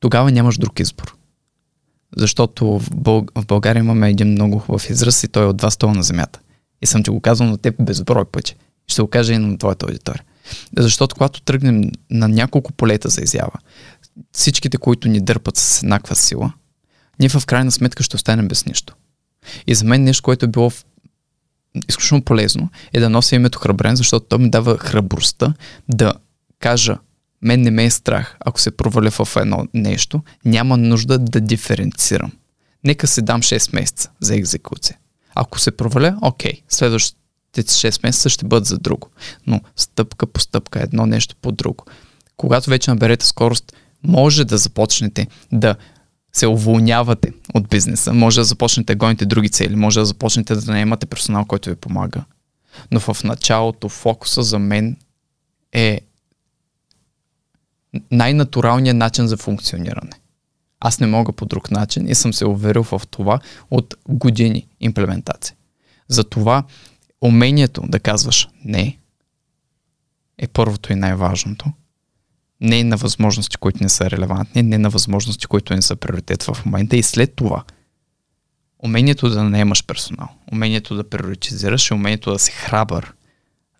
Тогава нямаш друг избор. Защото в, Бъл... в България имаме един много хубав израз и той е от два стола на земята. И съм ти го казал на теб безброй пъти. Ще го кажа и на твоята аудитория. Защото когато тръгнем на няколко полета за изява, всичките, които ни дърпат с еднаква сила, ние в крайна сметка ще останем без нищо. И за мен нещо, което е било изключително полезно, е да нося името Храбрен, защото то ми дава храбростта да кажа, мен не ме е страх, ако се проваля в едно нещо, няма нужда да диференцирам. Нека се дам 6 месеца за екзекуция. Ако се проваля, окей, следващите 6 месеца ще бъдат за друго. Но стъпка по стъпка, едно нещо по друго. Когато вече наберете скорост, може да започнете да се уволнявате от бизнеса, може да започнете гоните други цели, може да започнете да наемате персонал, който ви помага. Но в началото фокуса за мен е най-натуралният начин за функциониране. Аз не мога по друг начин и съм се уверил в това от години имплементация. Затова умението да казваш не е първото и най-важното не на възможности, които не са релевантни, не на възможности, които не са приоритет в момента и след това умението да наемаш персонал, умението да приоритизираш и умението да си храбър,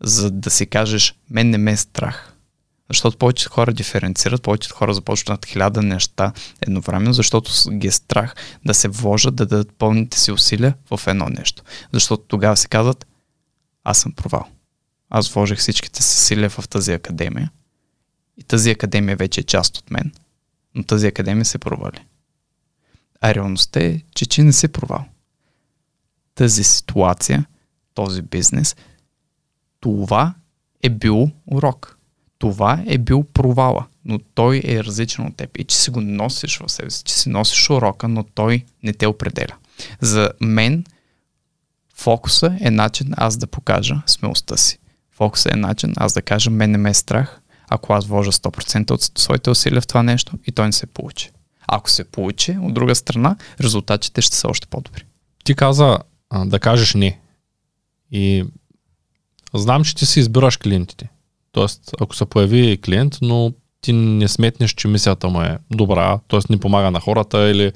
за да си кажеш, мен не ме е страх. Защото повечето хора диференцират, повечето хора започват хиляда неща едновременно, защото ги е страх да се вложат, да дадат пълните си усилия в едно нещо. Защото тогава се казват, аз съм провал. Аз вложих всичките си сили в тази академия и тази академия вече е част от мен, но тази академия се провали. А реалността е, че че не се провал. Тази ситуация, този бизнес, това е бил урок. Това е бил провала, но той е различен от теб. И че си го носиш в себе си, че си носиш урока, но той не те определя. За мен фокуса е начин аз да покажа смелостта си. Фокуса е начин аз да кажа, мен не ме е страх, ако аз вложа 100% от своите усилия в това нещо и той не се получи. Ако се получи, от друга страна, резултатите ще са още по-добри. Ти каза а, да кажеш не. И знам, че ти си избираш клиентите. Тоест, ако се появи клиент, но ти не сметнеш, че мисията му е добра, т.е. не помага на хората или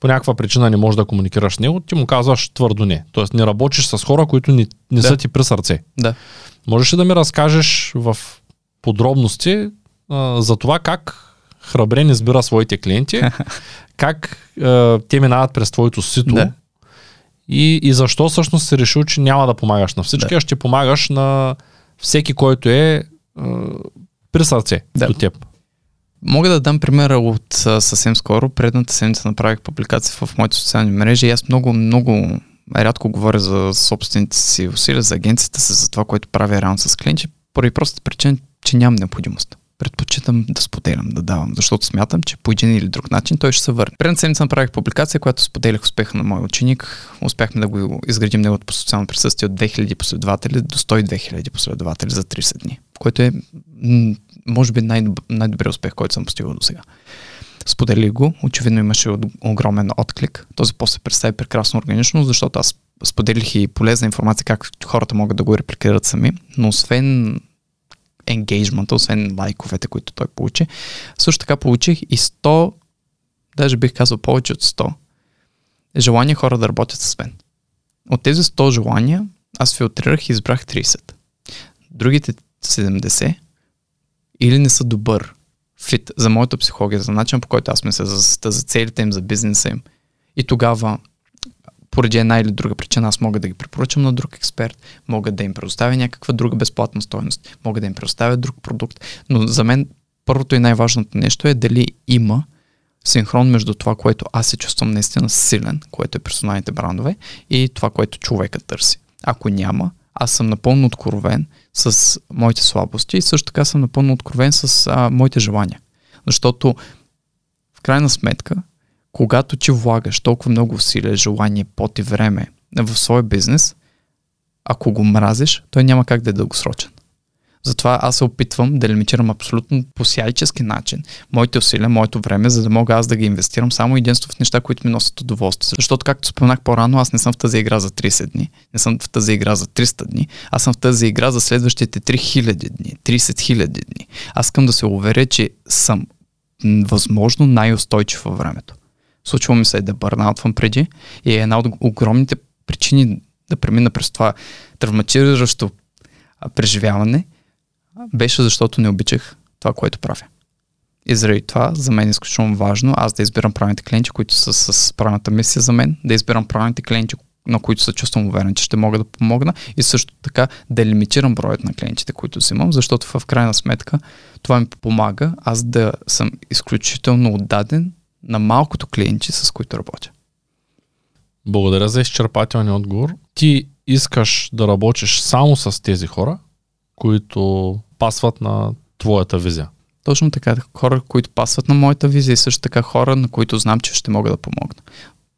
по някаква причина не можеш да комуникираш с него, ти му казваш твърдо не. Тоест не работиш с хора, които не, не да. са ти при сърце. Да. Можеш ли да ми разкажеш в подробности а, за това как Храбрен избира своите клиенти, как а, те минават през твоето сито да. и, и защо всъщност си решил, че няма да помагаш на всички, да. а ще помагаш на всеки, който е а, при сърце да. до теб. Мога да дам примера от съвсем скоро. Предната седмица направих публикация в моите социални мрежи и аз много, много рядко говоря за собствените си усилия, за агенцията си, за това, което правя реално с клиенти, поради простата причина, че нямам необходимост. предпочитам да споделям, да давам, защото смятам, че по един или друг начин той ще се върне. Предната седмица направих публикация, която споделях успеха на мой ученик. Успяхме да го изградим неговото по социално присъствие от 2000 последователи до 102 000 последователи за 30 дни, което е, може би, най- най-добрият успех, който съм постигал до сега. Сподели го, очевидно имаше огромен отклик. Този пост се представи прекрасно органично, защото аз споделих и полезна информация как хората могат да го репликират сами, но освен енгейджмента, освен лайковете, които той получи. Също така получих и 100, даже бих казал повече от 100 желания хора да работят с мен. От тези 100 желания аз филтрирах и избрах 30. Другите 70 или не са добър фит за моята психология, за начин по който аз мисля, за, за целите им, за бизнеса им. И тогава поради една или друга причина аз мога да ги препоръчам на друг експерт, мога да им предоставя някаква друга безплатна стоеност, мога да им предоставя друг продукт, но за мен първото и най-важното нещо е дали има синхрон между това, което аз се чувствам наистина силен, което е персоналните брандове, и това, което човека търси. Ако няма, аз съм напълно откровен с моите слабости и също така съм напълно откровен с а, моите желания. Защото в крайна сметка когато ти влагаш толкова много усилия, желание, пот и време в своя бизнес, ако го мразиш, той няма как да е дългосрочен. Затова аз се опитвам да лимитирам абсолютно по сяйчески начин моите усилия, моето време, за да мога аз да ги инвестирам само единство в неща, които ми носят удоволствие. Защото, както споменах по-рано, аз не съм в тази игра за 30 дни, не съм в тази игра за 300 дни, аз съм в тази игра за следващите 3000 дни, 30 000 дни. Аз искам да се уверя, че съм възможно най-устойчив във времето. Случва ми се да бърнаутвам преди и една от огромните причини да премина през това травматизиращо преживяване беше защото не обичах това, което правя. И заради това за мен е изключително важно аз да избирам правилните клиенти, които са с правилната мисия за мен, да избирам правилните клиенти, на които се чувствам уверен, че ще мога да помогна и също така да лимитирам броят на клиентите, които взимам, защото в крайна сметка това ми помага аз да съм изключително отдаден на малкото клиенти, с които работя. Благодаря за изчерпателния отговор. Ти искаш да работиш само с тези хора, които пасват на твоята визия. Точно така. Хора, които пасват на моята визия и също така хора, на които знам, че ще мога да помогна.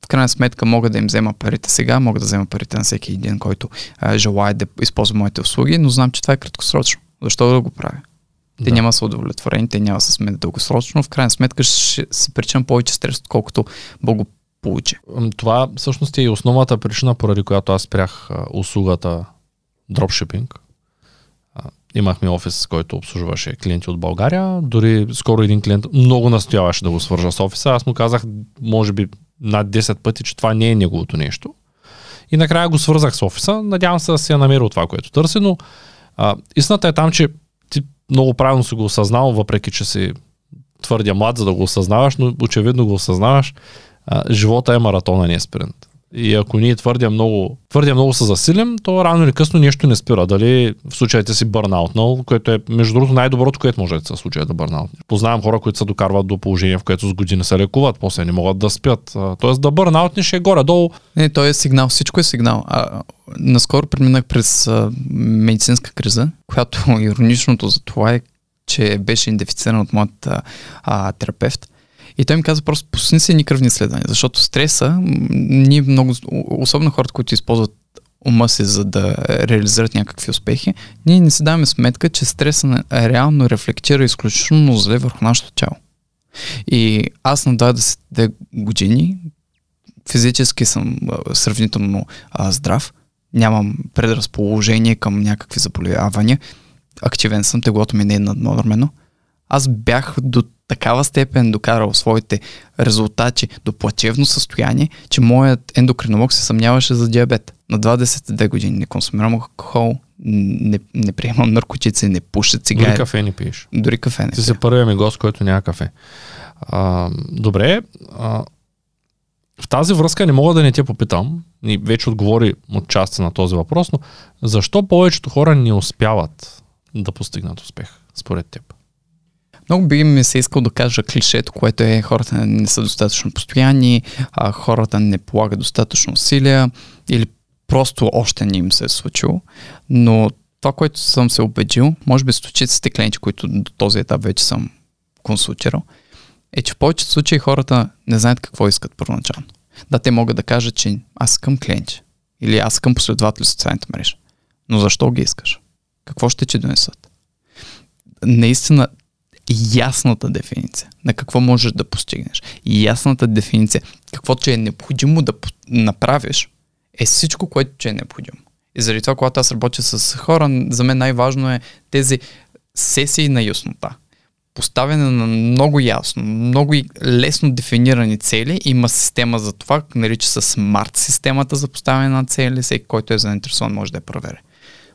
В крайна сметка мога да им взема парите сега, мога да взема парите на всеки един, който а, желая да използва моите услуги, но знам, че това е краткосрочно. Защо да го правя? Те да. няма да са удовлетворени, те няма да са сме дългосрочно. В крайна сметка ще се причинам повече стрес, отколкото благополучие. Това всъщност е и основната причина, поради която аз спрях услугата дропшипинг. Имахме офис, който обслужваше клиенти от България. Дори скоро един клиент много настояваше да го свържа с офиса. Аз му казах, може би над 10 пъти, че това не е неговото нещо. И накрая го свързах с офиса. Надявам се да си е намерил това, което търси, но а, истината е там, че много правилно си го осъзнал, въпреки че си твърдя млад, за да го осъзнаваш, но очевидно го осъзнаваш. А, живота е маратон, а не е спринт. И ако ние твърдя много, твърдя много се засилим, то рано или късно нещо не спира. Дали в случаите си бърнаутнал, което е между другото най-доброто, което може да се случи е да бърнаут. Познавам хора, които се докарват до положение, в което с години се лекуват, после не могат да спят. Тоест да бърнаутнеш е горе-долу. Не, той е сигнал, всичко е сигнал. А, наскоро преминах през медицинска криза, която ироничното за това е, че беше идентифициран от моят а, терапевт. И той ми каза просто пусни се ни кръвни следвания, защото стреса, ние много, особено хората, които използват ума си, за да реализират някакви успехи, ние не си даваме сметка, че стреса реално рефлектира изключително зле върху нашето тяло. И аз на 22 години физически съм сравнително а, здрав, нямам предразположение към някакви заболявания, активен съм, теглото ми не е наднормено. Аз бях до такава степен докарал своите резултати до плачевно състояние, че моят ендокринолог се съмняваше за диабет. На 22 години не консумирам алкохол, не, не приемам наркотици, не пуша цигари. Дори кафе не пиеш. Дори кафе не Ти си първият ми гост, който няма кафе. А, добре, а, в тази връзка не мога да не те попитам, и вече отговори от части на този въпрос, но защо повечето хора не успяват да постигнат успех, според теб? Много би ми се искал да кажа клишето, което е хората не са достатъчно постоянни, а хората не полагат достатъчно усилия или просто още не им се е случило. Но това, което съм се убедил, може би стотиците клиенти, които до този етап вече съм консултирал, е, че в повечето случаи хората не знаят какво искат първоначално. Да, те могат да кажат, че аз искам клиенти или аз искам последователи в социалните мрежи. Но защо ги искаш? Какво ще ти донесат? Наистина, ясната дефиниция на какво можеш да постигнеш ясната дефиниция какво че е необходимо да направиш е всичко, което че е необходимо. И заради това, когато аз работя с хора, за мен най-важно е тези сесии на яснота. Поставяне на много ясно, много лесно дефинирани цели. Има система за това, нарича се смарт системата за поставяне на цели. Всеки, който е заинтересован, може да я провери.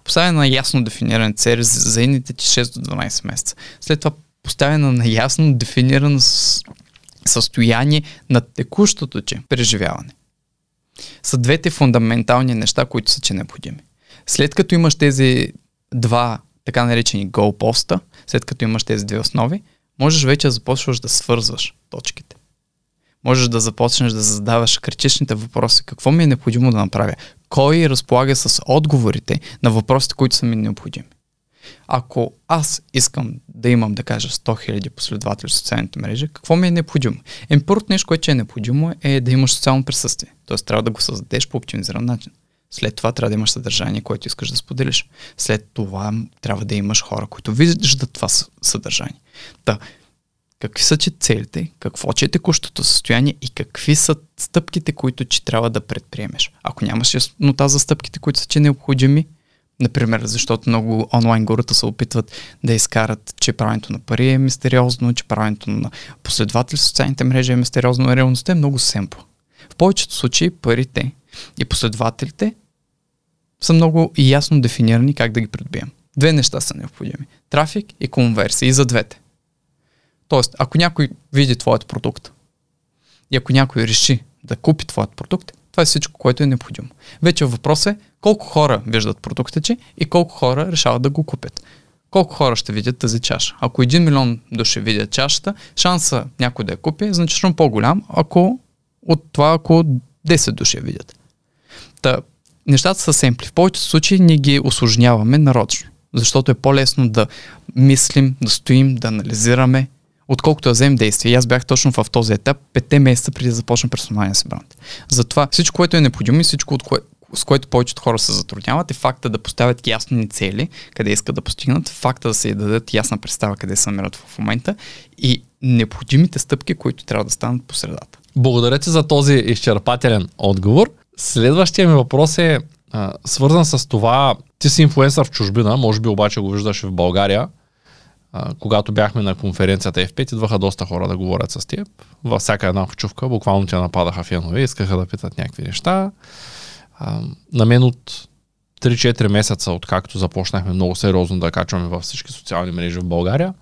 Поставяне на ясно дефинирани цели за едните ти 6 до 12 месеца. След това поставяне на ясно дефинирано състояние на текущото ти преживяване са двете фундаментални неща, които са че необходими. След като имаш тези два така наречени голпоста, след като имаш тези две основи, можеш вече да започваш да свързваш точките. Можеш да започнеш да задаваш критичните въпроси. Какво ми е необходимо да направя? Кой разполага с отговорите на въпросите, които са ми необходими? Ако аз искам да имам, да кажа, 100 000 последователи в социалните мрежи, какво ми е необходимо? Ем, първото нещо, което е необходимо е да имаш социално присъствие. Тоест трябва да го създадеш по оптимизиран начин. След това трябва да имаш съдържание, което искаш да споделиш. След това трябва да имаш хора, които виждат това съдържание. Та, какви са че целите, какво че е текущото състояние и какви са стъпките, които че трябва да предприемеш. Ако нямаш яснота за стъпките, които са че необходими, Например, защото много онлайн гората се опитват да изкарат, че правенето на пари е мистериозно, че правенето на последователи в социалните мрежи е мистериозно, реалността е много семпла. В повечето случаи парите и последователите са много ясно дефинирани как да ги придобием. Две неща са необходими. Трафик и конверсия и за двете. Тоест, ако някой види твоят продукт и ако някой реши да купи твоят продукт, това е всичко, което е необходимо. Вече въпрос е колко хора виждат продукта ти и колко хора решават да го купят. Колко хора ще видят тази чаша? Ако 1 милион души видят чашата, шанса някой да я купи е значително по-голям, ако от това, ако 10 души я видят. Та, нещата са семпли. В повечето случаи ние ги осложняваме нарочно, защото е по-лесно да мислим, да стоим, да анализираме, отколкото да вземем действие. И аз бях точно в този етап, петте месеца преди да започна персоналния си бранд. Затова всичко, което е необходимо и всичко, от кое, с което повечето хора се затрудняват, е факта да поставят ясни цели, къде искат да постигнат, факта да се дадат ясна представа къде се намират в момента и необходимите стъпки, които трябва да станат по средата. Благодаря ти за този изчерпателен отговор. Следващия ми въпрос е а, свързан с това, ти си инфлуенсър в чужбина, може би обаче го виждаш в България а, когато бяхме на конференцията F5, идваха доста хора да говорят с теб. Във всяка една чувка, буквално те нападаха фенове, искаха да питат някакви неща. А, на мен от 3-4 месеца, откакто започнахме много сериозно да качваме във всички социални мрежи в България,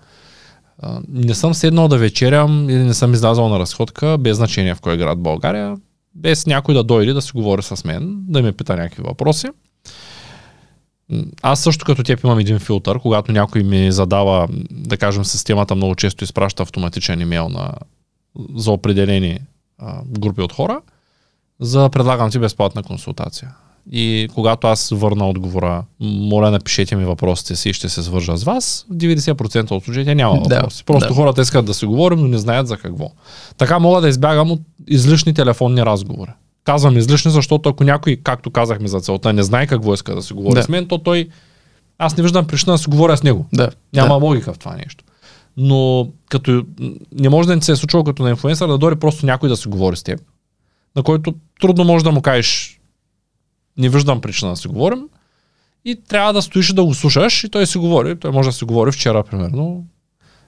не съм седнал да вечерям или не съм излязал на разходка, без значение в кой град България, без някой да дойде да си говори с мен, да ме пита някакви въпроси. Аз също като теб имам един филтър, когато някой ми задава, да кажем, системата много често изпраща автоматичен имейл на, за определени а, групи от хора, за предлагам ти безплатна консултация. И когато аз върна отговора, моля напишете ми въпросите си и ще се свържа с вас, в 90% от случаите няма въпроси. Да, Просто да. хората искат да си говорим, но не знаят за какво. Така мога да избягам от излишни телефонни разговори. Казвам излишни, защото ако някой, както казахме за целта, не знае какво иска да се говори да. с мен, то той... Аз не виждам причина да се говоря с него. Да. Няма да. логика в това нещо. Но като не може да не се е случило като на инфлуенсър да дойде просто някой да се говори с теб, на който трудно може да му кажеш не виждам причина да си говорим и трябва да стоиш и да го слушаш и той си говори. Той може да си говори вчера, примерно,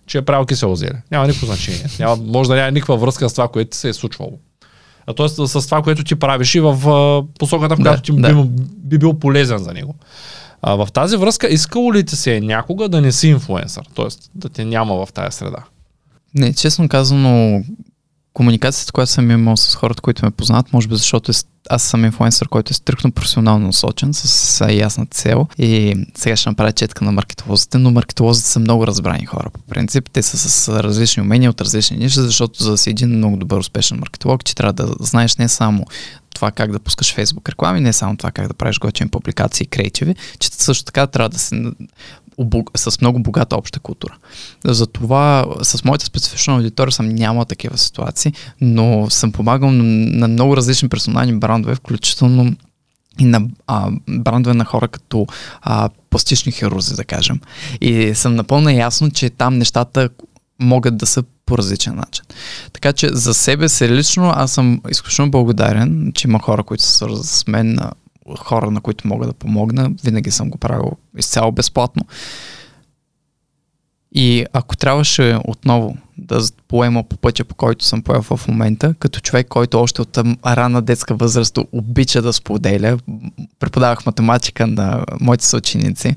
че е правил кисело зеле. Няма никакво значение. Няма, може да няма никаква връзка с това, което се е случвало. Тоест с това, което ти правиш и в посоката, в която да, ти да. Би, би бил полезен за него. А, в тази връзка, искало ли ти се някога да не си инфлуенсър? Тоест да те няма в тази среда? Не, честно казано, комуникацията, която съм имал с хората, които ме познат, може би защото е, аз съм инфлуенсър, който е стрикно професионално насочен, с, ясна цел и сега ще направя четка на маркетолозите, но маркетолозите са много разбрани хора по принцип. Те са с различни умения от различни ниши, защото за да си един много добър успешен маркетолог, ти трябва да знаеш не само това как да пускаш Facebook реклами, не само това как да правиш готини публикации и креативи, че също така трябва да се с много богата обща култура. Затова с моята специфична аудитория съм няма такива ситуации, но съм помагал на много различни персонални брандове, включително и на а, брандове на хора като а, пластични хирузи, да кажем. И съм напълно ясно, че там нещата могат да са по различен начин. Така че за себе си лично аз съм изключително благодарен, че има хора, които се свързват с мен, хора, на които мога да помогна. Винаги съм го правил изцяло безплатно. И ако трябваше отново да поема по пътя, по който съм поел в момента, като човек, който още от рана детска възраст обича да споделя, преподавах математика на моите съученици,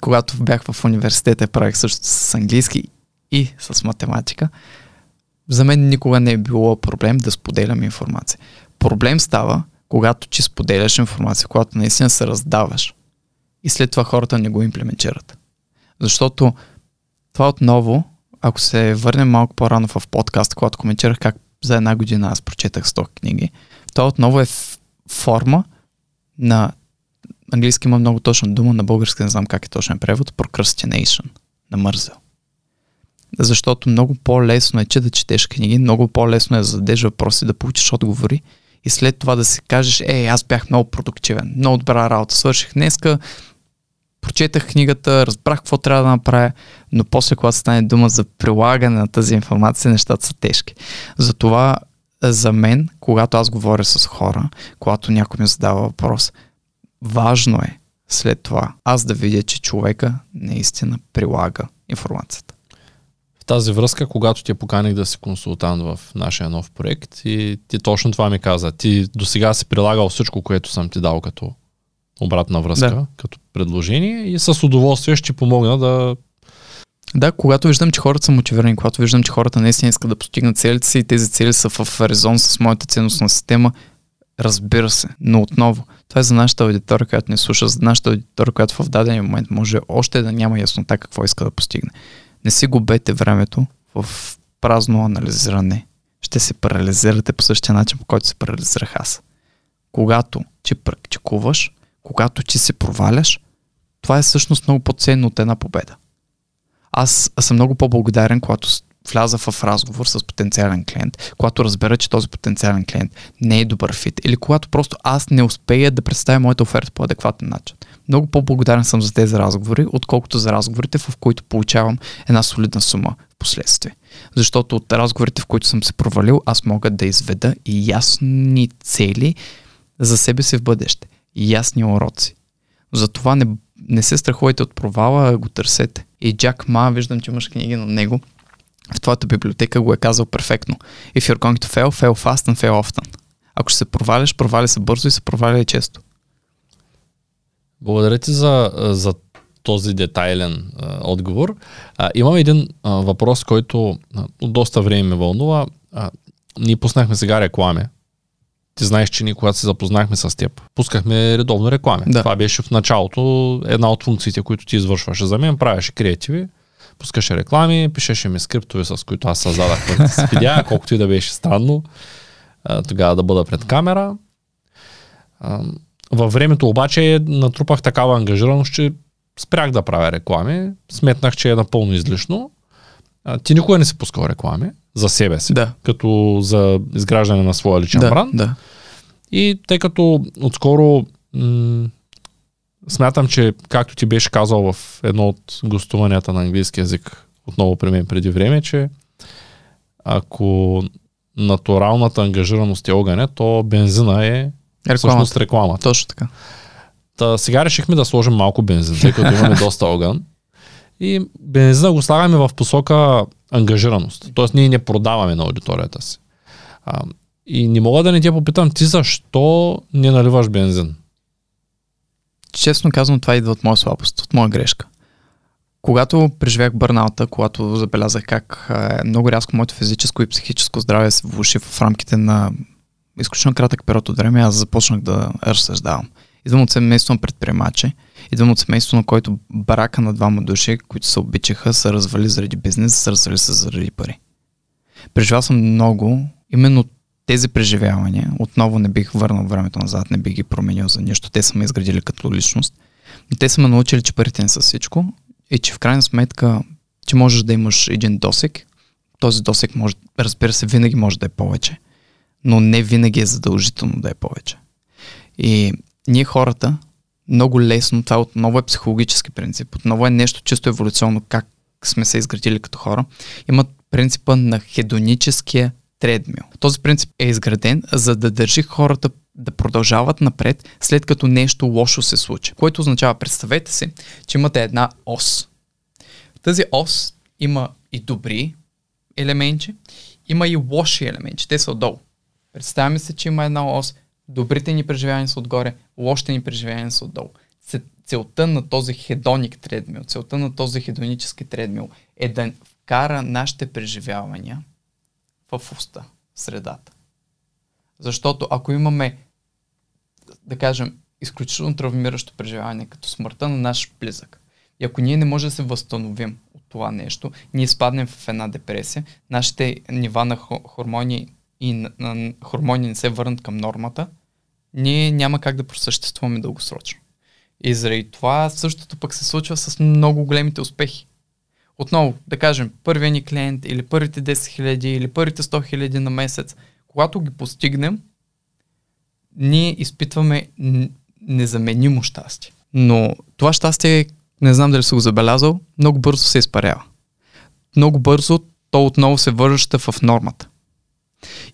когато бях в университета, правих също с английски и с математика, за мен никога не е било проблем да споделям информация. Проблем става, когато ти споделяш информация, когато наистина се раздаваш и след това хората не го имплементират. Защото това отново, ако се върнем малко по-рано в подкаст, когато коментирах как за една година аз прочетах 100 книги, това отново е форма на английски има много точна дума, на български не знам как е точен превод, procrastination, на мързел. Защото много по-лесно е, че да четеш книги, много по-лесно е да зададеш въпроси, да получиш отговори и след това да си кажеш, е, аз бях много продуктивен, много добра работа свърших днеска, прочетах книгата, разбрах какво трябва да направя, но после, когато стане дума за прилагане на тази информация, нещата са тежки. Затова за мен, когато аз говоря с хора, когато някой ми задава въпрос, важно е след това аз да видя, че човека наистина прилага информацията. В тази връзка, когато ти поканих да си консултант в нашия нов проект и ти точно това ми каза. Ти до сега си прилагал всичко, което съм ти дал като обратна връзка, да. като предложение и с удоволствие ще ти помогна да да, когато виждам, че хората са мотивирани, когато виждам, че хората наистина искат да постигнат целите си и тези цели са в резон с моята ценностна система, разбира се. Но отново, това е за нашата аудитория, която не слуша, за нашата аудитория, която в даден момент може още да няма яснота какво иска да постигне. Не си губете времето в празно анализиране. Ще се парализирате по същия начин, по който се парализирах аз. Когато ти практикуваш, когато ти се проваляш, това е всъщност много по-ценно от една победа. Аз съм много по-благодарен, когато вляза в разговор с потенциален клиент, когато разбера, че този потенциален клиент не е добър фит или когато просто аз не успея да представя моята оферта по адекватен начин. Много по-благодарен съм за тези разговори, отколкото за разговорите, в които получавам една солидна сума в последствие. Защото от разговорите, в които съм се провалил, аз мога да изведа и ясни цели за себе си в бъдеще. И ясни уроци. Затова не, не се страхувайте от провала, го търсете. И Джак Ма, виждам, че имаш книги на него, в твоята библиотека го е казал перфектно. If you're going to fail, fail fast and fail often. Ако ще се проваляш, провали се бързо и се проваляй често. Благодаря ти за, за този детайлен а, отговор. А, имам един а, въпрос, който а, от доста време ме вълнува. А, ние пуснахме сега реклами. Ти знаеш, че ние когато се запознахме с теб, пускахме редовно реклами. Да. Това беше в началото една от функциите, които ти извършваше за мен. Правеше креативи, пускаше реклами, пишеше ми скриптове, с които аз създадах с видеа, колкото и да беше странно тогава да бъда пред камера. Във времето обаче натрупах такава ангажираност, че спрях да правя реклами. Сметнах, че е напълно излишно. Ти никога не си пускал реклами за себе си, да. като за изграждане на своя личен да, бранд. Да. И тъй като отскоро м- смятам, че както ти беше казал в едно от гостуванията на английски язик отново при мен преди време, че ако натуралната ангажираност е огъня, то бензина е Рекламата. всъщност рекламата. Точно така. Та, сега решихме да сложим малко бензин, тъй като имаме доста огън. И бензина го слагаме в посока ангажираност. Тоест ние не продаваме на аудиторията си. А, и не мога да не те попитам, ти защо не наливаш бензин? Честно казвам, това идва от моя слабост, от моя грешка. Когато преживях бърнаута, когато забелязах как е, много рязко моето физическо и психическо здраве се влуши в рамките на изключително кратък период от време, аз започнах да разсъждавам. Идвам от семейство на предприемачи, идвам от семейство, на който барака на двама души, които се обичаха, са развали заради бизнес, са развали се заради пари. Преживял съм много именно тези преживявания, отново не бих върнал времето назад, не бих ги променил за нищо. Те са ме изградили като личност. Но те са ме научили, че парите не са всичко и че в крайна сметка, че можеш да имаш един досек. Този досек може, разбира се, винаги може да е повече, но не винаги е задължително да е повече. И ние хората много лесно, това отново е психологически принцип, отново е нещо чисто еволюционно, как сме се изградили като хора, имат принципа на хедоническия тредмил. Този принцип е изграден, за да държи хората да продължават напред, след като нещо лошо се случи. Което означава, представете си, че имате една ос. В тази ос има и добри елементи, има и лоши елементи. Те са отдолу. Представяме се, че има една ос, добрите ни преживявания са отгоре, лошите ни преживявания са отдолу. Целта на този хедоник тредмил, целта на този хедонически тредмил е да вкара нашите преживявания в уста, средата. Защото ако имаме, да кажем, изключително травмиращо преживяване, като смъртта на наш близък, и ако ние не можем да се възстановим от това нещо, ние спаднем в една депресия, нашите нива на хормони и на, на хормони не се върнат към нормата, ние няма как да просъществуваме дългосрочно. И заради това същото пък се случва с много големите успехи. Отново, да кажем, първия ни клиент или първите 10 000 или първите 100 000 на месец, когато ги постигнем, ние изпитваме незаменимо щастие. Но това щастие, не знам дали си го забелязал, много бързо се изпарява. Много бързо то отново се връща в нормата.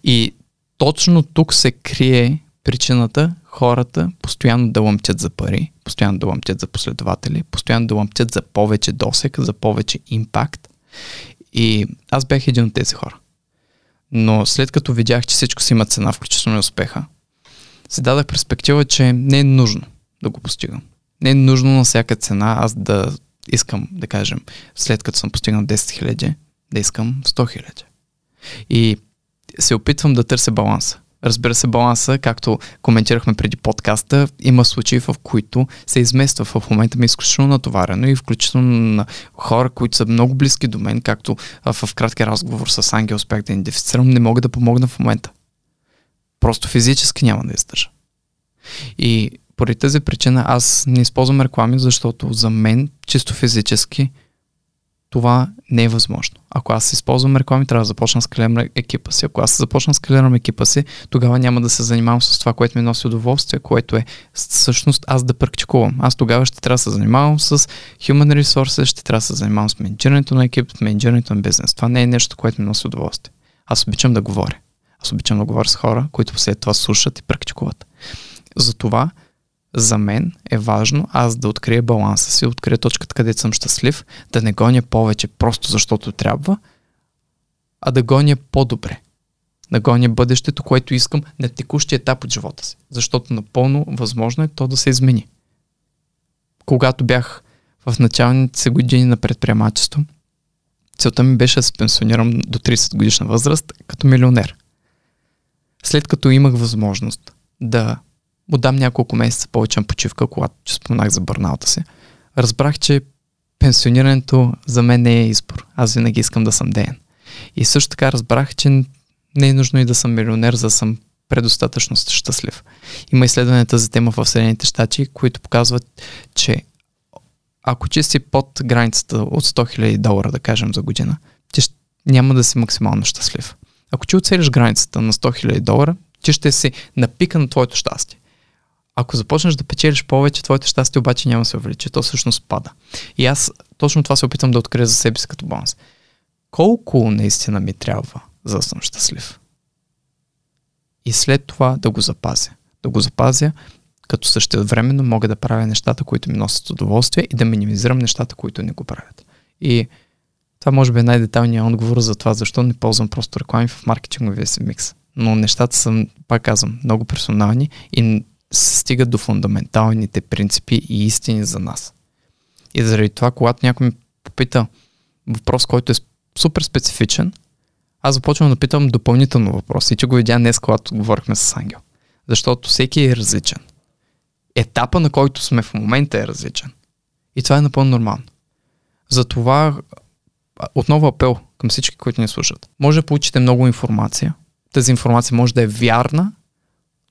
И точно тук се крие причината хората постоянно да лъмтят за пари, постоянно да лъмтят за последователи, постоянно да лъмтят за повече досек, за повече импакт. И аз бях един от тези хора. Но след като видях, че всичко си има цена, включително и успеха, си дадах перспектива, че не е нужно да го постигам. Не е нужно на всяка цена аз да искам, да кажем, след като съм постигнал 10 000, да искам 100 000. И се опитвам да търся баланса. Разбира се, баланса, както коментирахме преди подкаста, има случаи, в които се измества. В момента ми е изключително натоварено и включително на хора, които са много близки до мен, както в краткия разговор с Ангел успях да идентифицирам, не мога да помогна в момента. Просто физически няма да издържа. И поради тази причина аз не използвам реклами, защото за мен чисто физически това не е възможно. Ако аз използвам реклами, трябва да започна да скалирам екипа си. Ако аз започна да скалирам екипа си, тогава няма да се занимавам с това, което ми носи удоволствие, което е всъщност аз да практикувам. Аз тогава ще трябва да се занимавам с human resources, ще трябва да се занимавам с менеджирането на екип, с менеджирането на бизнес. Това не е нещо, което ми носи удоволствие. Аз обичам да говоря. Аз обичам да говоря с хора, които след това слушат и практикуват. Затова за мен е важно аз да открия баланса си, открия точката, където съм щастлив, да не гоня повече просто защото трябва, а да гоня по-добре. Да гоня бъдещето, което искам на текущия етап от живота си. Защото напълно възможно е то да се измени. Когато бях в началните си години на предприемачество, целта ми беше да се пенсионирам до 30 годишна възраст като милионер. След като имах възможност да му дам няколко месеца повече на почивка, когато че споменах за бърналта си, разбрах, че пенсионирането за мен не е избор. Аз винаги искам да съм деен. И също така разбрах, че не е нужно и да съм милионер, за да съм предостатъчно щастлив. Има изследване тази тема в Съединените щати, които показват, че ако че си под границата от 100 000 долара, да кажем, за година, ти няма да си максимално щастлив. Ако ти оцелиш границата на 100 000 долара, ти ще си на пика на твоето щастие. Ако започнеш да печелиш повече, твоето щастие обаче няма да се увеличи, то всъщност пада. И аз точно това се опитвам да открия за себе си като баланс. Колко наистина ми трябва, за да съм щастлив? И след това да го запазя. Да го запазя, като същевременно мога да правя нещата, които ми носят удоволствие и да минимизирам нещата, които не го правят. И това може би е най-деталният отговор за това, защо не ползвам просто реклами в маркетинговия си микс. Но нещата са, пак казвам, много персонални и се стигат до фундаменталните принципи и истини за нас. И заради това, когато някой ми попита въпрос, който е супер специфичен, аз започвам да питам допълнително въпроси, че го видя днес, когато говорихме с Ангел. Защото всеки е различен. Етапа, на който сме в момента е различен. И това е напълно нормално. Затова отново апел към всички, които ни слушат. Може да получите много информация, тази информация може да е вярна,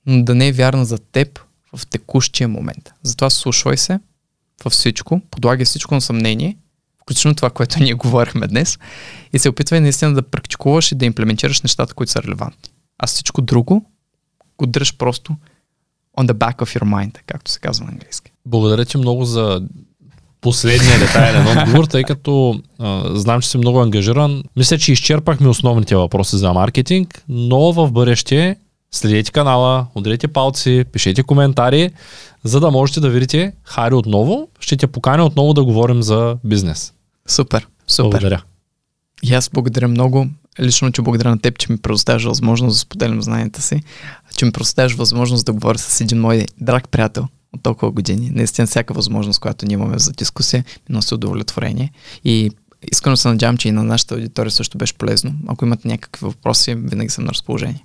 но да не е вярна за теб в текущия момент. Затова слушай се във всичко, подлагай всичко на съмнение, включително това, което ние говорихме днес, и се опитвай наистина да практикуваш и да имплементираш нещата, които са релевантни. А всичко друго го дръж просто on the back of your mind, както се казва на английски. Благодаря ти много за последния детайлен отговор, тъй като а, знам, че си много ангажиран. Мисля, че изчерпахме основните въпроси за маркетинг, но в бъдеще следете канала, ударете палци, пишете коментари, за да можете да видите Хари отново. Ще те поканя отново да говорим за бизнес. Супер, супер. Благодаря. И аз благодаря много. Лично, че благодаря на теб, че ми предоставяш възможност да споделям знанията си, че ми предоставяш възможност да говоря с един мой драг приятел от толкова години. Наистина, всяка възможност, която ние имаме за дискусия, ми носи удовлетворение. И искрено се надявам, че и на нашата аудитория също беше полезно. Ако имате някакви въпроси, винаги съм на разположение.